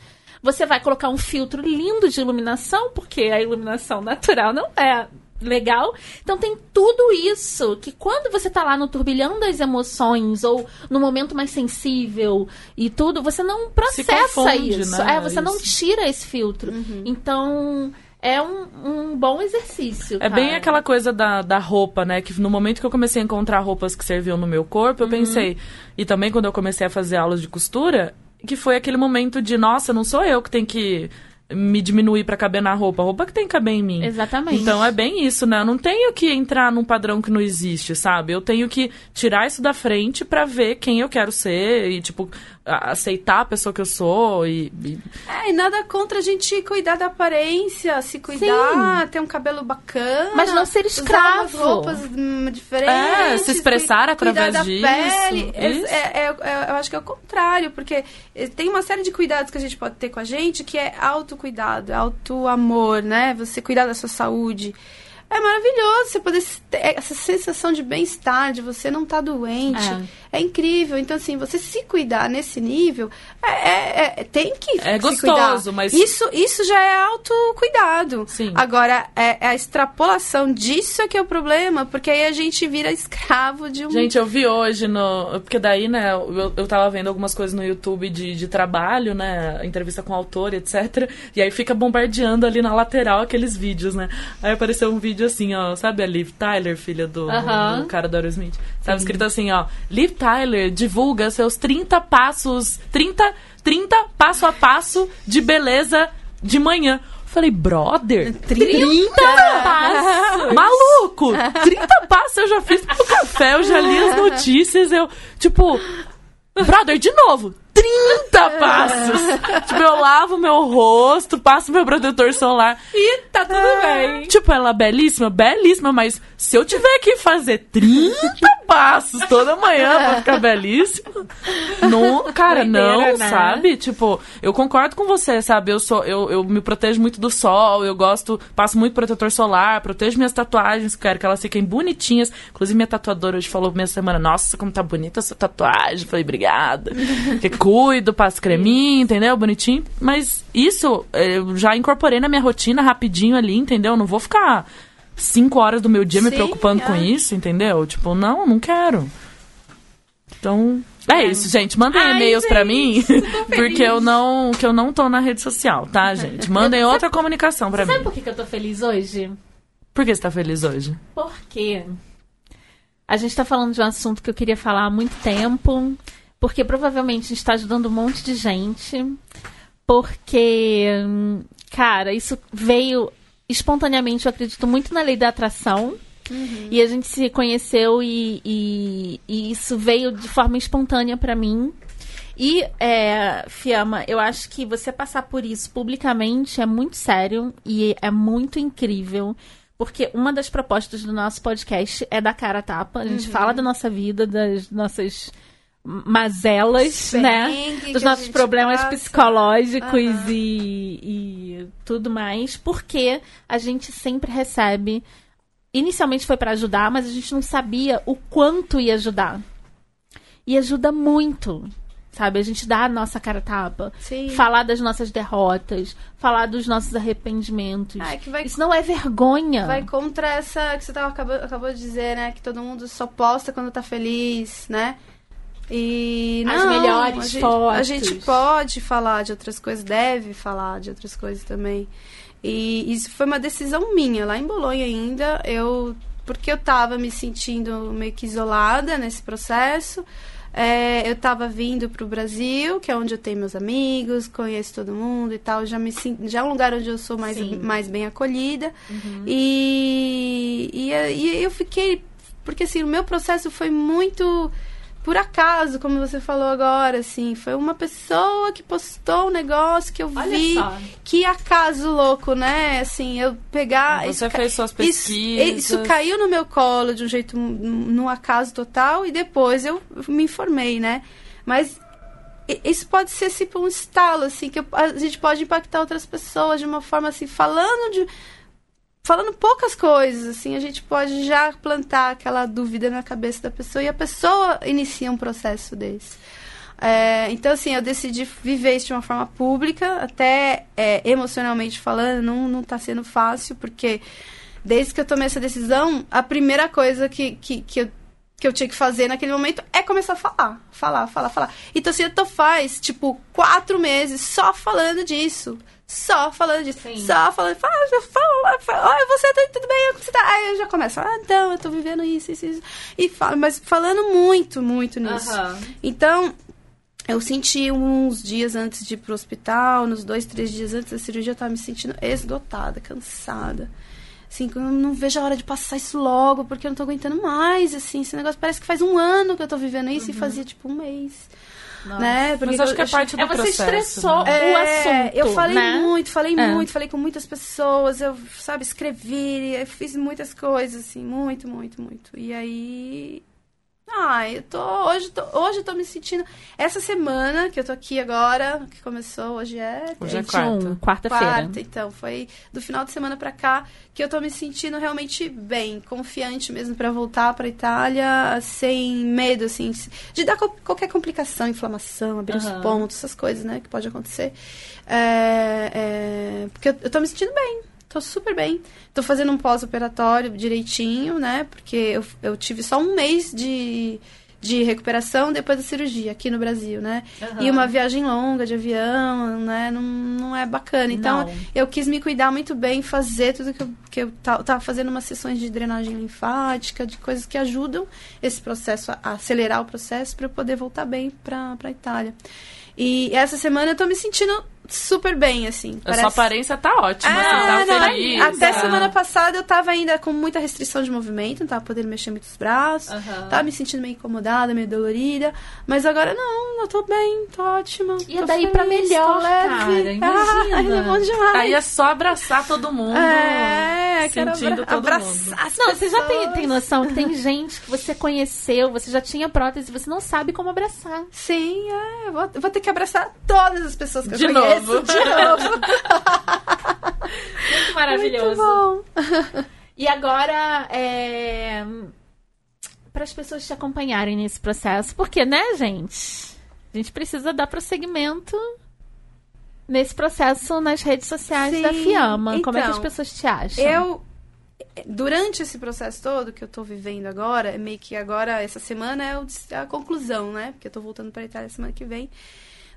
Você vai colocar um filtro lindo de iluminação, porque a iluminação natural não é legal. Então tem tudo isso que quando você tá lá no turbilhão das emoções ou no momento mais sensível e tudo, você não processa confunde, isso. Né? É, você isso. não tira esse filtro. Uhum. Então, é um, um bom exercício. É cara. bem aquela coisa da, da roupa, né? Que no momento que eu comecei a encontrar roupas que serviam no meu corpo, eu pensei. E também quando eu comecei a fazer aulas de costura, que foi aquele momento de, nossa, não sou eu que tenho que me diminuir pra caber na roupa, a roupa que tem que caber em mim. Exatamente. Então é bem isso, né? Eu não tenho que entrar num padrão que não existe, sabe? Eu tenho que tirar isso da frente pra ver quem eu quero ser e, tipo, aceitar a pessoa que eu sou e. e- É, e nada contra a gente cuidar da aparência, se cuidar, ter um cabelo bacana. Mas não ser usar escravo. umas roupas hum, diferentes. É, se expressar cuidar através da disso, Pele. É- isso. é- é- é- eu acho que é o contrário, porque eh, tem uma série de cuidados que a gente pode ter com a gente que é autocuidado, é auto-amor, né? Você cuidar da sua saúde. É maravilhoso você poder ter essa sensação de bem-estar, de você não estar doente. É. incrível. Então, assim, você se cuidar nesse nível, é, é- é- tem que É gostoso, mas- Isso, isso já é autocuidado. Sim. Agora, é, é a extrapolação disso é que é o problema, porque aí a gente vira escravo de um... Gente, eu vi hoje no. Porque daí, né, eu, eu tava vendo algumas coisas no YouTube de, de trabalho, né? Entrevista com autor, etc. E aí fica bombardeando ali na lateral aqueles vídeos, né? Aí apareceu um vídeo assim, ó, sabe a Liv Tyler, filha do, Aham. do cara do Aerosmith? Tava escrito assim, ó, Liv Tyler divulga seus 30 passos, 30, 30 passo a passo de beleza de manhã. Falei, brother, 30 passos! Maluco! 30 passos eu já fiz pro café, eu já li as notícias, eu, tipo, brother, de novo, 30 passos! tipo, eu lavo meu rosto, passo meu protetor solar. E tá tudo bem. Tipo, ela é belíssima, belíssima, mas se eu tiver que fazer 30 passos toda manhã pra ficar belíssima, não, cara, não, né? sabe? Tipo, eu concordo com você, sabe? Eu sou, eu, eu me protejo muito do sol, eu gosto, passo muito protetor solar, protejo minhas tatuagens, quero que elas fiquem bonitinhas. Inclusive, minha tatuadora hoje falou minha semana, nossa, como tá bonita essa tatuagem. Falei, obrigada. que cuido, passo creminho, entendeu? Bonitinho. Mas isso eh, eu já incorporei na minha rotina rapidinho ali, entendeu? Não vou ficar cinco horas do meu dia me Sim, preocupando com é. isso, entendeu? Tipo, não, não quero. Então, é isso, gente. Mandem Ai, e-mails pra gente, mim, porque eu não, que eu não tô na rede social, tá, gente? Mandem outra comunicação pra Sabe mim. por que, que eu tô feliz hoje? Por que você tá feliz hoje? Porque a gente tá falando de um assunto que eu queria falar há muito tempo. Porque provavelmente a gente tá ajudando um monte de gente. Porque, hum, cara, isso veio espontaneamente, eu acredito muito na lei da atração. E a gente se conheceu e, e, e isso veio de forma espontânea pra mim. E, é, Fiamma, eu acho que você passar por isso publicamente é muito sério e é muito incrível. Porque uma das propostas do nosso podcast é da cara a tapa. A gente fala da nossa vida, das nossas mazelas, né? Perrengue que Dos nossos problemas passa. psicológicos Aham. e, e tudo mais. Porque a gente sempre recebe. Inicialmente foi para ajudar, mas a gente não sabia o quanto ia ajudar. E ajuda muito. Sabe? A gente dá a nossa cara tapa. Sim. Falar das nossas derrotas. Falar dos nossos arrependimentos. Ah, é vai- Isso não é vergonha. Vai contra essa que você tava, acabou, acabou de dizer, né? Que todo mundo só posta quando tá feliz, né? E As não, melhores a gente, fotos. A gente pode falar de outras coisas, deve falar de outras coisas também. E isso foi uma decisão minha, lá em Bolonha ainda. Eu, porque eu tava me sentindo meio que isolada nesse processo. É, eu tava vindo pro Brasil, que é onde eu tenho meus amigos, conheço todo mundo e tal. Já me já é um lugar onde eu sou mais, Sim. mais bem acolhida. E, e, e eu fiquei. Porque assim, o meu processo foi muito por acaso, como você falou agora, assim. Foi uma pessoa que postou um negócio que eu Olha vi. só. Que acaso louco, né? Assim, eu pegar. Você isso ca- fez suas isso, pesquisas. isso caiu no meu colo de um jeito, n- no acaso total, e depois eu me informei, né? Mas isso pode ser tipo um estalo, assim, que a gente pode impactar outras pessoas de uma forma assim, falando de. Falando poucas coisas, assim, a gente pode já plantar aquela dúvida na cabeça da pessoa e a pessoa inicia um processo desse. É, então, assim, eu decidi viver isso de uma forma pública, até é, emocionalmente falando, não, não tá sendo fácil, porque desde que eu tomei essa decisão, a primeira coisa que, que, que, eu, que eu tinha que fazer naquele momento é começar a falar, falar, falar, falar. Então, assim, tô faz, tipo, quatro meses só falando disso. Só falando disso. Sim. Só falando, fala, fala, fala, olha, você tá tudo bem, como você tá? Aí eu já começo, ah, então, eu tô vivendo isso, isso, isso. E falo, mas falando muito, muito nisso. Aham. Então, eu senti uns dias antes de ir pro hospital, nos dois, três dias antes da cirurgia, eu tava me sentindo esgotada, cansada. Assim, eu não vejo a hora de passar isso logo, porque eu não tô aguentando mais, assim. Esse negócio parece que faz um ano que eu tô vivendo isso e fazia, tipo, um mês. Né? Porque Mas acho que é parte do É, você processo. estressou. né? o assunto, Eu falei né? muito, falei É. muito, falei com muitas pessoas, eu, sabe, escrevi, eu fiz muitas coisas, assim, muito, muito, muito. E aí. Ah, eu tô. Hoje, tô, hoje eu tô me sentindo. Essa semana que eu tô aqui agora, que começou, hoje é. Hoje é 21, quarta-feira. Quarta, então, foi do final de semana pra cá que eu tô me sentindo realmente bem, confiante mesmo pra voltar pra Itália, sem medo, assim, de dar co- qualquer complicação, inflamação, abrir os Aham. pontos, essas coisas, né, que pode acontecer. É, é, porque eu, eu tô me sentindo bem, tô super bem. Tô fazendo um pós-operatório direitinho, né, porque eu, eu tive só um mês de. De recuperação depois da cirurgia aqui no Brasil, né? E uma viagem longa de avião, né? Não, não é bacana. Então, Não. eu quis me cuidar muito bem, fazer tudo que eu, que eu ta- tava fazendo umas sessões de drenagem linfática, de coisas que ajudam esse processo, a a acelerar o processo para eu poder voltar bem pra, pra Itália. E essa semana eu tô me sentindo super bem, assim. A sua aparência tá ótima, Ah, você tá não, feliz. Até tá? semana passada eu tava ainda com muita restrição de movimento, não tava podendo mexer muito os braços, tava me sentindo meio incomodada, meio dolorida, mas agora não, eu tô bem, tô ótima. E é tô daí pra feliz, melhor, tô leve. cara, imagina. Ah, é bom demais. Aí é só abraçar todo mundo. É, sentindo abra todo abraçar mundo. Não, você já tem, tem noção que tem gente que você conheceu, você já tinha prótese, você não sabe como abraçar. Sim, é. eu Vou, eu vou ter que abraçar todas as pessoas que De eu conheço. Novo. De novo. Muito maravilhoso. Muito bom. E agora, é... para as pessoas te acompanharem nesse processo, porque, né, gente? A gente precisa dar prosseguimento nesse processo nas redes sociais Sim, da Fiamma. Como é que as então, pessoas te acham? Eu, durante esse processo todo que eu tô vivendo agora, é meio que agora, essa semana é a conclusão, né? Porque eu tô voltando pra Itália semana que vem.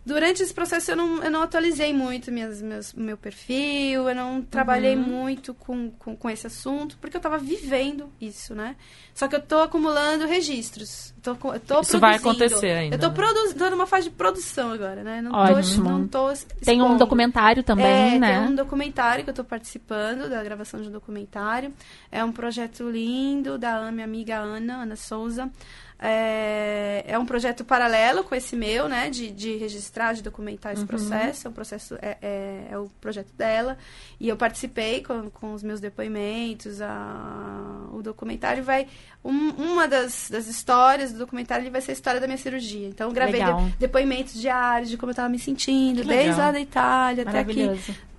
Durante esse processo eu não, eu não atualizei muito minhas, meus, meu perfil, eu não trabalhei Uhum. muito com, com, com esse assunto, porque eu tava vivendo isso, né? Só que eu tô acumulando registros. Tô, tô Isso vai produzindo. acontecer ainda, Eu tô né? produzindo, tô numa fase de produção agora, né? Não Ótimo. tô, não tô Tem um documentário também, é, né? Tem um documentário que eu tô participando, da gravação de um documentário. É um projeto lindo da minha amiga Ana, Ana Souza. É, é um projeto paralelo com esse meu, né? De, de registrar, de documentar esse processo. É um processo, é, é, é o projeto dela. E eu participei com, com os meus depoimentos. A, o documentário vai. um- uma das, das histórias do documentário ele vai ser a história da minha cirurgia. Então, eu gravei de- depoimentos diários de como eu tava me sentindo, Que desde legal. lá da Itália até aqui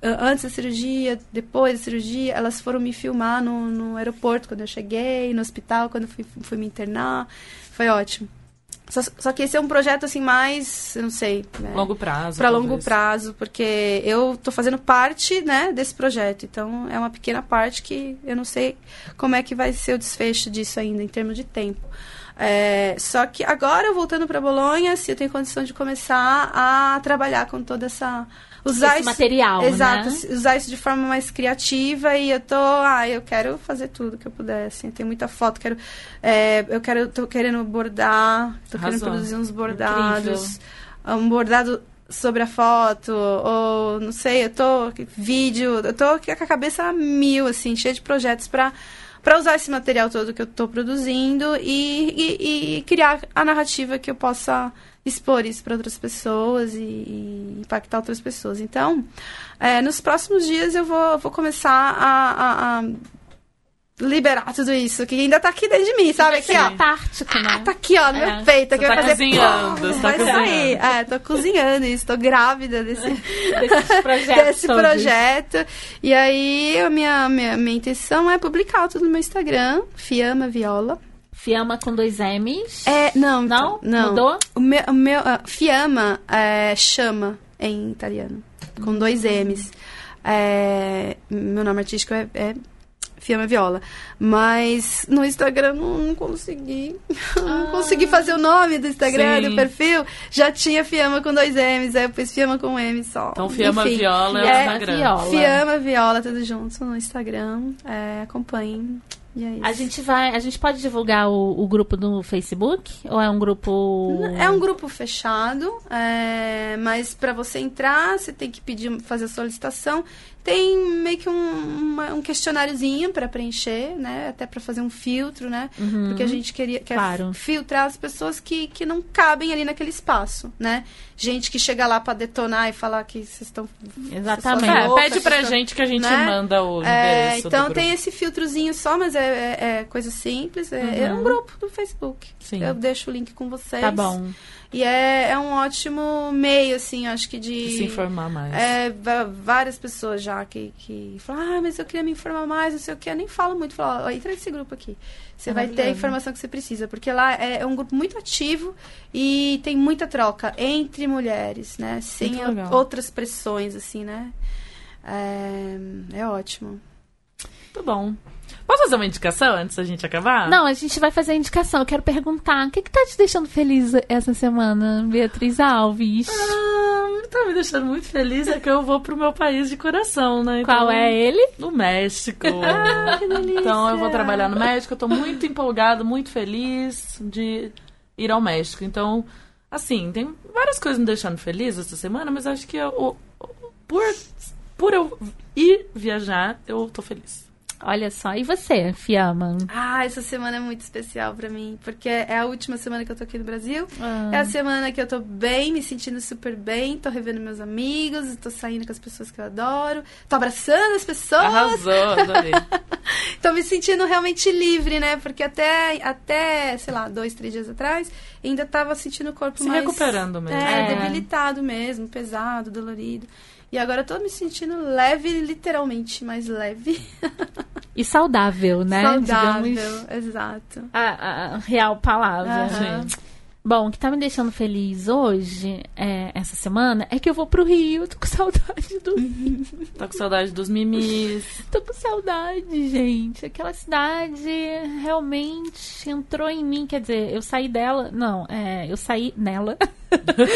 antes da cirurgia, depois da cirurgia, elas foram me filmar no, no aeroporto quando eu cheguei, no hospital quando eu fui, fui me internar. Foi ótimo. Só, só que esse é um projeto assim mais, eu não sei, né? Longo prazo. para longo prazo, porque eu tô fazendo parte, né, desse projeto. Então é uma pequena parte que eu não sei como é que vai ser o desfecho disso ainda em termos de tempo. É, só que agora voltando para Bolonha, se eu tenho condição de começar a trabalhar com toda essa usar Esse isso- material, exato, né? usar isso de forma mais criativa e eu tô, ah, eu quero fazer tudo que eu puder, assim, tem muita foto, quero, é, eu quero, tô querendo bordar, tô querendo Arrasou. produzir uns bordados, um bordado sobre a foto, ou não sei, eu tô vídeo, eu tô com a cabeça mil, assim, cheia de projetos para para usar esse material todo que eu tô produzindo e, e, e criar a narrativa que eu possa expor isso para outras pessoas e, e impactar outras pessoas. Então, é, nos próximos dias eu vou, vou começar a, a- a liberar tudo isso, que ainda tá aqui dentro de mim, sabe? Aqui, ó. catártico, né? Ah, tá aqui, ó, no É. meu peito. Aqui vai tá fazer. cozinhando, você tá vai sair. cozinhando. É, tô cozinhando isso, tô grávida desse, Desses projetos desse projeto. E aí, a minha, minha, minha intenção é publicar tudo no meu Instagram, Fiama Viola. Fiamma com dois M's. É, não, Não? então, não. Mudou? O meu, o meu ah, Fiamma é chama em italiano, com dois M's. É, meu nome artístico é, é Fiamma Viola. Mas no Instagram não, não consegui. não consegui fazer o nome do Instagram, Sim. do perfil. Já tinha Fiamma com dois M's, aí eu pus Fiamma com um M só. Então, Fiamma Enfim, Viola é o é, Instagram. Viola. Fiamma Viola, tudo junto no Instagram. É, acompanhem. E é isso. A gente vai. A gente pode divulgar o, o grupo do Facebook? Ou é um grupo. É um grupo fechado, é, mas para você entrar, você tem que pedir, fazer a solicitação. Tem meio que um, uma- um questionáriozinho para preencher, né? Até para fazer um filtro, né? Porque a gente queria quer Claro. filtrar as pessoas que, que não cabem ali naquele espaço, né? Gente que chega lá para detonar e falar que vocês estão Exatamente. É, loucas, pede pra gente que a gente né? manda o É, então do tem esse filtrozinho só, mas é, é- é coisa simples. É, é um grupo do Facebook. Sim. Eu deixo o link com vocês. Tá bom. E é, é um ótimo meio, assim, acho que de. De se informar mais. É, várias pessoas já que, que falam, ah, mas eu queria me informar mais, não sei o que. Eu nem falo muito, falo, ó, entra nesse grupo aqui. Você vai ter a informação que você precisa, porque lá é, é um grupo muito ativo e tem muita troca entre mulheres, né? Sem outras pressões, assim, né? É, é ótimo. Muito bom. Posso fazer uma indicação antes da gente acabar? Não, a gente vai fazer a indicação. Eu quero perguntar: o que, que tá te deixando feliz essa semana, Beatriz Alves? Ah, o que tá me deixando muito feliz é que eu vou pro meu país de coração, né? Então, Qual é ele? No México. Ah, que delícia! Então eu vou trabalhar no México. Eu tô muito empolgada, muito feliz de ir ao México. Então, assim, tem várias coisas me deixando feliz essa semana, mas acho que eu- por, por eu ir viajar, eu tô feliz. Olha só. E você, Fiamma? Ah, essa semana é muito especial pra mim, porque é a última semana que eu tô aqui no Brasil. Ah. É a semana que eu tô bem, me sentindo super bem, tô revendo meus amigos, tô saindo com as pessoas que eu adoro, tô abraçando as pessoas, Arrasou, adorei. tô me sentindo realmente livre, né? Porque até, até, sei lá, dois, três dias atrás, ainda tava sentindo o corpo Se mais... recuperando mesmo. É, É. debilitado mesmo, pesado, dolorido. E agora eu tô me sentindo leve, literalmente, mais leve. E saudável, né? Saudável, Digamos exato. a, a real palavra. Aham. Sim. Bom, o que tá me deixando feliz hoje, é, essa semana, é que eu vou pro Rio. Tô com saudade do Tô com saudade dos mimis. Tô com saudade, gente. Aquela cidade realmente entrou em mim. Quer dizer, eu saí dela. Não, é, eu saí nela.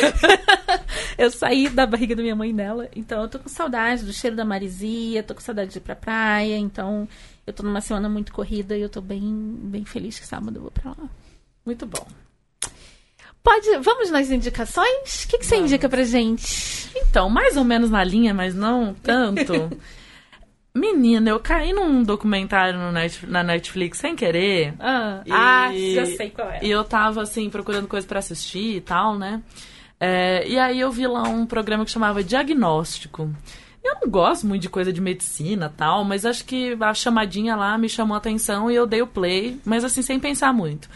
eu saí da barriga da minha mãe nela. Então eu tô com saudade do cheiro da marisia, tô com saudade de ir pra praia. Então eu tô numa semana muito corrida e eu tô bem, bem feliz que sábado eu vou pra lá. Muito bom. Pode, vamos nas indicações? O que, que você indica pra gente? Então, mais ou menos na linha, mas não tanto. Menina, eu caí num documentário no Net- na Netflix sem querer. Ah, E- ah, já sei qual é. E eu tava, assim, procurando coisa pra assistir e tal, né? É, e aí eu vi lá um programa que chamava Diagnóstico. Eu não gosto muito de coisa de medicina e tal, mas acho que a chamadinha lá me chamou a atenção e eu dei o play, mas assim, sem pensar muito.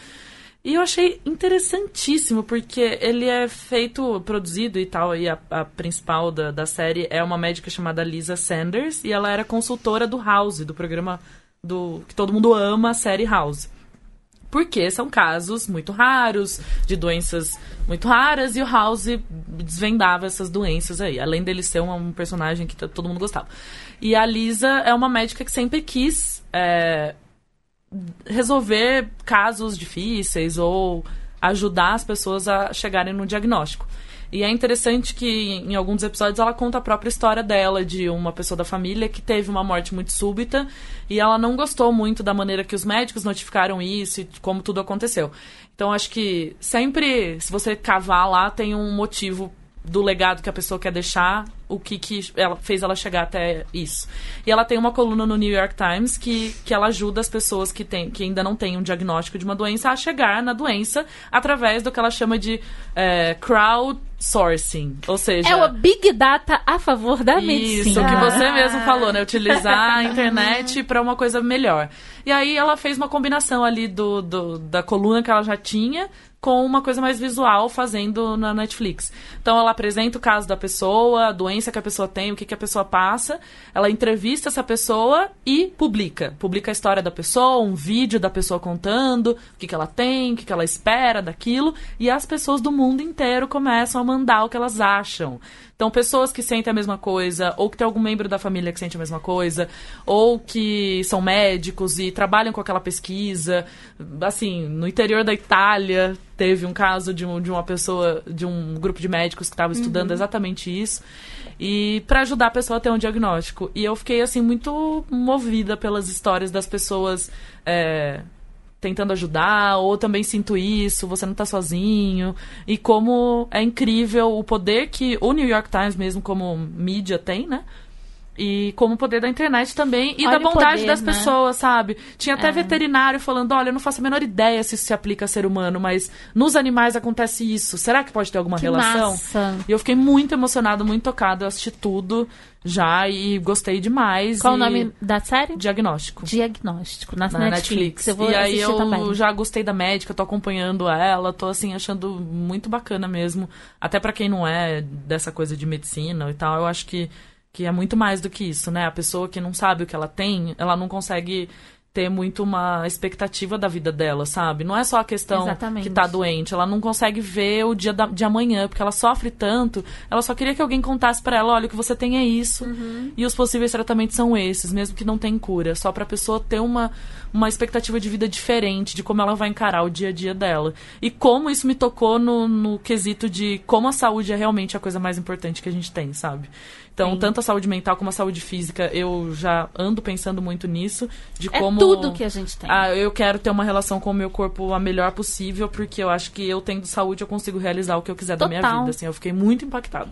E eu achei interessantíssimo, porque ele é feito, produzido e tal, e a, a principal da, da série é uma médica chamada Lisa Sanders, e ela era consultora do House, do programa do que todo mundo ama, a série House. Porque são casos muito raros, de doenças muito raras, e o House desvendava essas doenças aí, além dele ser um, um personagem que todo mundo gostava. E a Lisa é uma médica que sempre quis é, resolver casos difíceis ou ajudar as pessoas a chegarem no diagnóstico. E é interessante que em alguns episódios ela conta a própria história dela, de uma pessoa da família que teve uma morte muito súbita e ela não gostou muito da maneira que os médicos notificaram isso e como tudo aconteceu. Então acho que sempre, se você cavar lá, tem um motivo do legado que a pessoa quer deixar, o que, que ela fez ela chegar até isso. E ela tem uma coluna no New York Times que, que ela ajuda as pessoas que, tem, que ainda não têm um diagnóstico de uma doença a chegar na doença através do que ela chama de é, crowdsourcing. Ou seja, É o Big Data a favor da isso, medicina. que você mesmo falou, né? Utilizar a internet para uma coisa melhor. E aí ela fez uma combinação ali do, do- da coluna que ela já tinha com uma coisa mais visual fazendo na Netflix. Então ela apresenta o caso da pessoa, a doença que a pessoa tem, o que, que a pessoa passa, ela entrevista essa pessoa e publica. Publica a história da pessoa, um vídeo da pessoa contando o que, que ela tem, o que, que ela espera daquilo, e as pessoas do mundo inteiro começam a mandar o que elas acham. Então, pessoas que sentem a mesma coisa, ou que tem algum membro da família que sente a mesma coisa, ou que são médicos e trabalham com aquela pesquisa. Assim, no interior da Itália, teve um caso de, um, de uma pessoa, de um grupo de médicos que estava estudando uhum. exatamente isso. E para ajudar a pessoa a ter um diagnóstico. E eu fiquei, assim, muito movida pelas histórias das pessoas. É, tentando ajudar, ou também sinto isso, você não está sozinho. E como é incrível o poder que o New York Times, mesmo como mídia, tem, né? E como o poder da internet também e olha da bondade poder, das né? pessoas, sabe? Tinha até é. veterinário falando: olha, eu não faço a menor ideia se isso se aplica a ser humano, mas nos animais acontece isso. Será que pode ter alguma que relação? Massa. E eu fiquei muito emocionado, muito tocado. Eu assisti tudo já e gostei demais. Qual e... o nome da série? Diagnóstico. Diagnóstico, na, na Netflix. Netflix. Eu vou e aí eu também. já gostei da médica, tô acompanhando ela, tô assim achando muito bacana mesmo. Até para quem não é dessa coisa de medicina e tal, eu acho que que é muito mais do que isso, né? A pessoa que não sabe o que ela tem, ela não consegue ter muito uma expectativa da vida dela, sabe? Não é só a questão Exatamente. que tá doente, ela não consegue ver o dia da, de amanhã, porque ela sofre tanto, ela só queria que alguém contasse para ela, olha, o que você tem é isso, uhum. e os possíveis tratamentos são esses, mesmo que não tem cura, só pra pessoa ter uma, uma expectativa de vida diferente, de como ela vai encarar o dia a dia dela. E como isso me tocou no, no quesito de como a saúde é realmente a coisa mais importante que a gente tem, sabe? Então, Sim. tanto a saúde mental como a saúde física, eu já ando pensando muito nisso, de é como... tudo que a gente tem. Ah, eu quero ter uma relação com o meu corpo a melhor possível, porque eu acho que eu tendo saúde, eu consigo realizar o que eu quiser Total. da minha vida, assim. Eu fiquei muito impactada.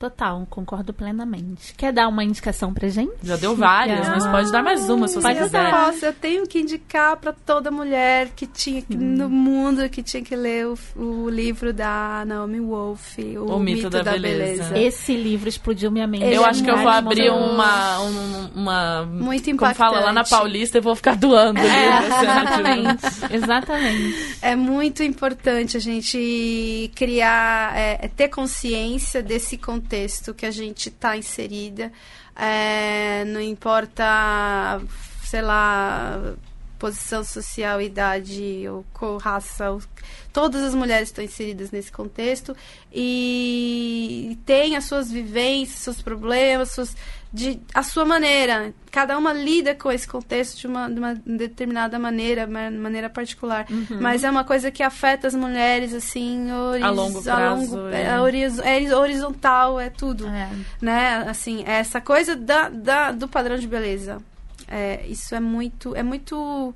Total, concordo plenamente. Quer dar uma indicação pra gente? Já deu várias, mas pode dar mais uma se você quiser. Posso, eu tenho que indicar para toda mulher que tinha que, hum. no mundo que tinha que ler o, o livro da Naomi Wolf, o, o Mito, Mito da, da beleza. beleza. Esse livro explodiu minha mente. eu acho que eu vou abrir uma, uma, uma muito impactante. Como fala lá na Paulista, eu vou ficar doando. É, assim, exatamente, exatamente. É muito importante a gente criar, é, ter consciência desse contexto contexto que a gente está inserida, é, não importa, sei lá, posição social, idade ou cor, raça, todas as mulheres estão inseridas nesse contexto e têm as suas vivências, seus problemas, suas de a sua maneira. Cada uma lida com esse contexto de uma, de uma determinada maneira, maneira particular. Uhum. Mas é uma coisa que afeta as mulheres, assim, horiz, a longo prazo. A longo, é. É, horiz, é horizontal, é tudo. É. Né? Assim, é essa coisa da, da, do padrão de beleza. É, isso é muito. É muito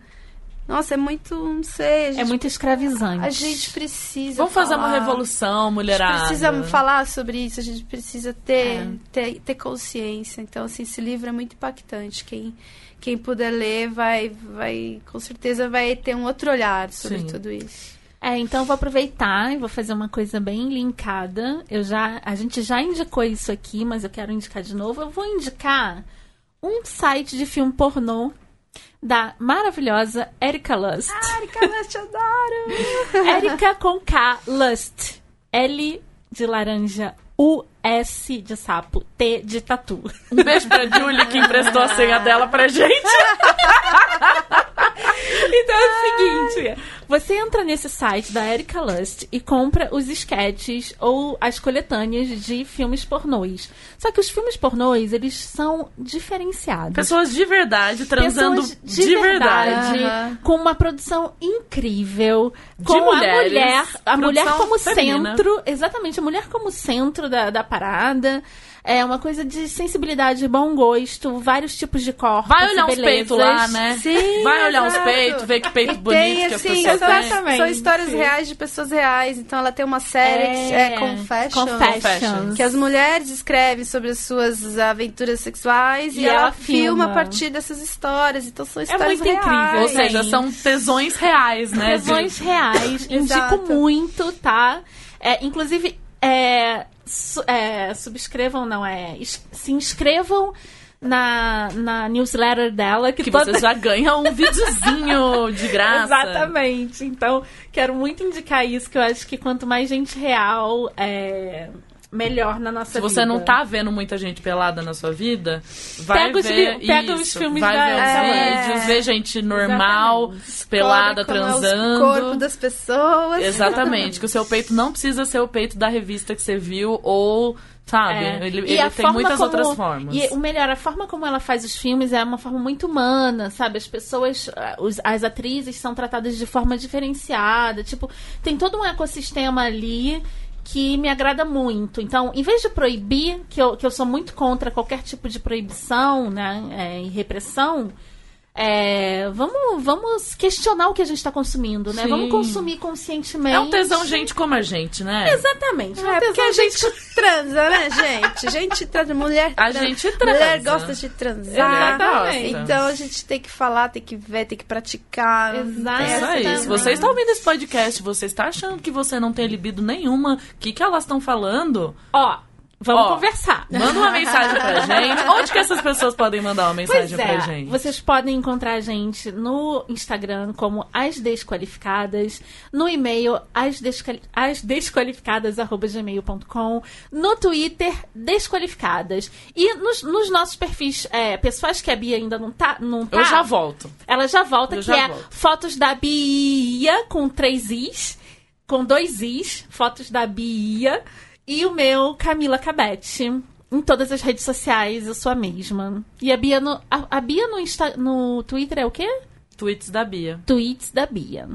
nossa, é muito, não sei. É gente, é muito escravizante. A gente precisa. Vamos falar, fazer uma revolução, mulherada. A gente precisa falar sobre isso, a gente precisa ter, é. ter, ter consciência. Então, assim, esse livro é muito impactante. Quem, quem puder ler vai, vai, com certeza vai ter um outro olhar sobre Sim. tudo isso. É, então eu vou aproveitar e vou fazer uma coisa bem linkada. Eu já, a gente já indicou isso aqui, mas eu quero indicar de novo. Eu vou indicar um site de filme pornô da maravilhosa Erika Lust. Ah, Erika Lust, adoro! Erika com K, Lust. L de laranja, U, S de sapo, T de tatu. Um beijo pra Julie que emprestou a senha dela pra gente. então é o seguinte: você entra nesse site da Erika Lust e compra os sketches ou as coletâneas de filmes pornôs. Só que os filmes pornôs, eles são diferenciados. Pessoas de verdade transando Pessoas de, de verdade, verdade. com uma produção incrível, de com mulheres, a mulher, a mulher como feminina. centro, exatamente, a mulher como centro da, da parada. É uma coisa de sensibilidade, bom gosto, vários tipos de corpos. Vai olhar os peitos lá, né? Sim. Vai olhar os peitos, ver que peito e bonito tem, que as assim, pessoas exatamente. São histórias reais de pessoas reais. Então ela tem uma série é, que é Confessions, Confessions. Que as mulheres escrevem sobre as suas aventuras sexuais e, e ela, ela filma. a partir dessas histórias. Então são é histórias é muito reais. incrível. Ou seja, são tesões reais, né? Tesões reais. Indico muito, tá? É, inclusive, é, su, é, subscrevam, não é? Se inscrevam na, na newsletter dela. Que, Que toda... você já ganha um videozinho de graça. Exatamente. Então, quero muito indicar isso, que eu acho que quanto mais gente real, é melhor na nossa Se vida. você não tá vendo muita gente pelada na sua vida, vai Pega os ver li- pega os isso, filmes vai da- ver os É. vídeos, vê gente normal, Exatamente. pelada, Como é o transando. corpo das pessoas. Exatamente, que o seu peito não precisa ser o peito da revista que você viu ou, sabe, É. ele, E ele tem muitas como- outras formas. E o melhor, a forma como ela faz os filmes é uma forma muito humana, sabe? As pessoas, ah, os- as atrizes são tratadas de forma diferenciada. Tipo, tem todo um ecossistema ali que me agrada muito. Então, em vez de proibir, que eu, que eu sou muito contra qualquer tipo de proibição né, é, e repressão, é, vamos, vamos questionar o que a gente está consumindo, né? Sim. Vamos consumir conscientemente. É um tesão gente como a gente, né? Exatamente. É um É, porque tesão a gente transa, né, gente? Gente transa, mulher A transa. gente transa. Mulher gosta de transar. Exatamente. Então a gente tem que falar, tem que ver, tem que praticar. Exato. É isso aí. Se Exatamente. você está ouvindo esse podcast, você está achando que você não tem libido nenhuma, o que, que elas estão falando? Ó, vamos Ó, conversar. Manda uma mensagem pra gente. Onde que essas pessoas podem mandar uma Pois mensagem é, pra gente? vocês podem encontrar a gente no Instagram como As Desqualificadas, no e-mail asdesquali- asdesqualificadas.gmail.com, no Twitter Desqualificadas. E nos, nos nossos perfis é, pessoais que a Bia ainda não tá, não tá Eu já volto. ela já volta, Eu que já é volto. fotos da Bia com três Is, com dois Is, fotos da Bia, e o meu Camila Cabete. Em todas as redes sociais, eu sou a mesma. E a Bia no, a, a Bia no, Insta, no Twitter é o quê? Tweets da Bia. Tweets da Bia.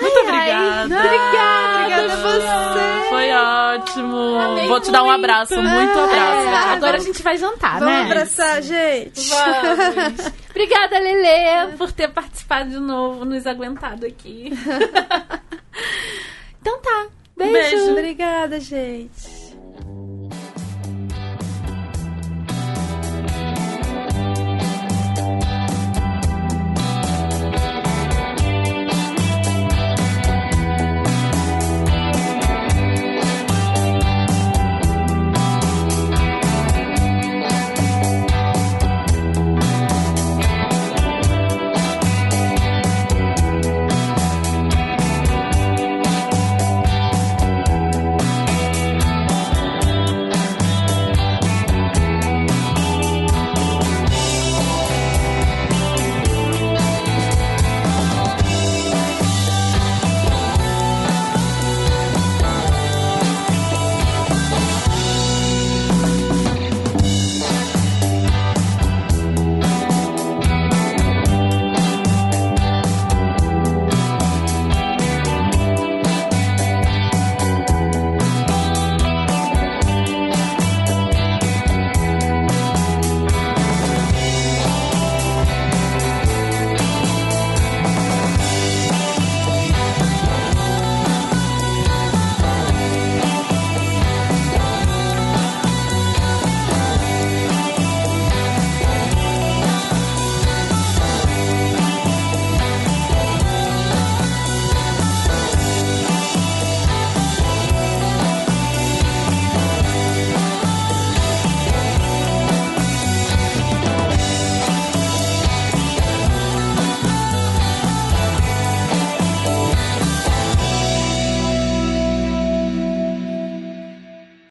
Muito obrigada. Obrigada, obrigada a você. Foi ótimo. Amei Vou te dar um abraço. Muito abraço. É, agora a gente vai jantar, Vamos né? abraçar, gente. Vamos. Obrigada, Lele, por ter participado de novo, nos aguentado aqui. então tá. Beijo. Beijo. Obrigada, gente.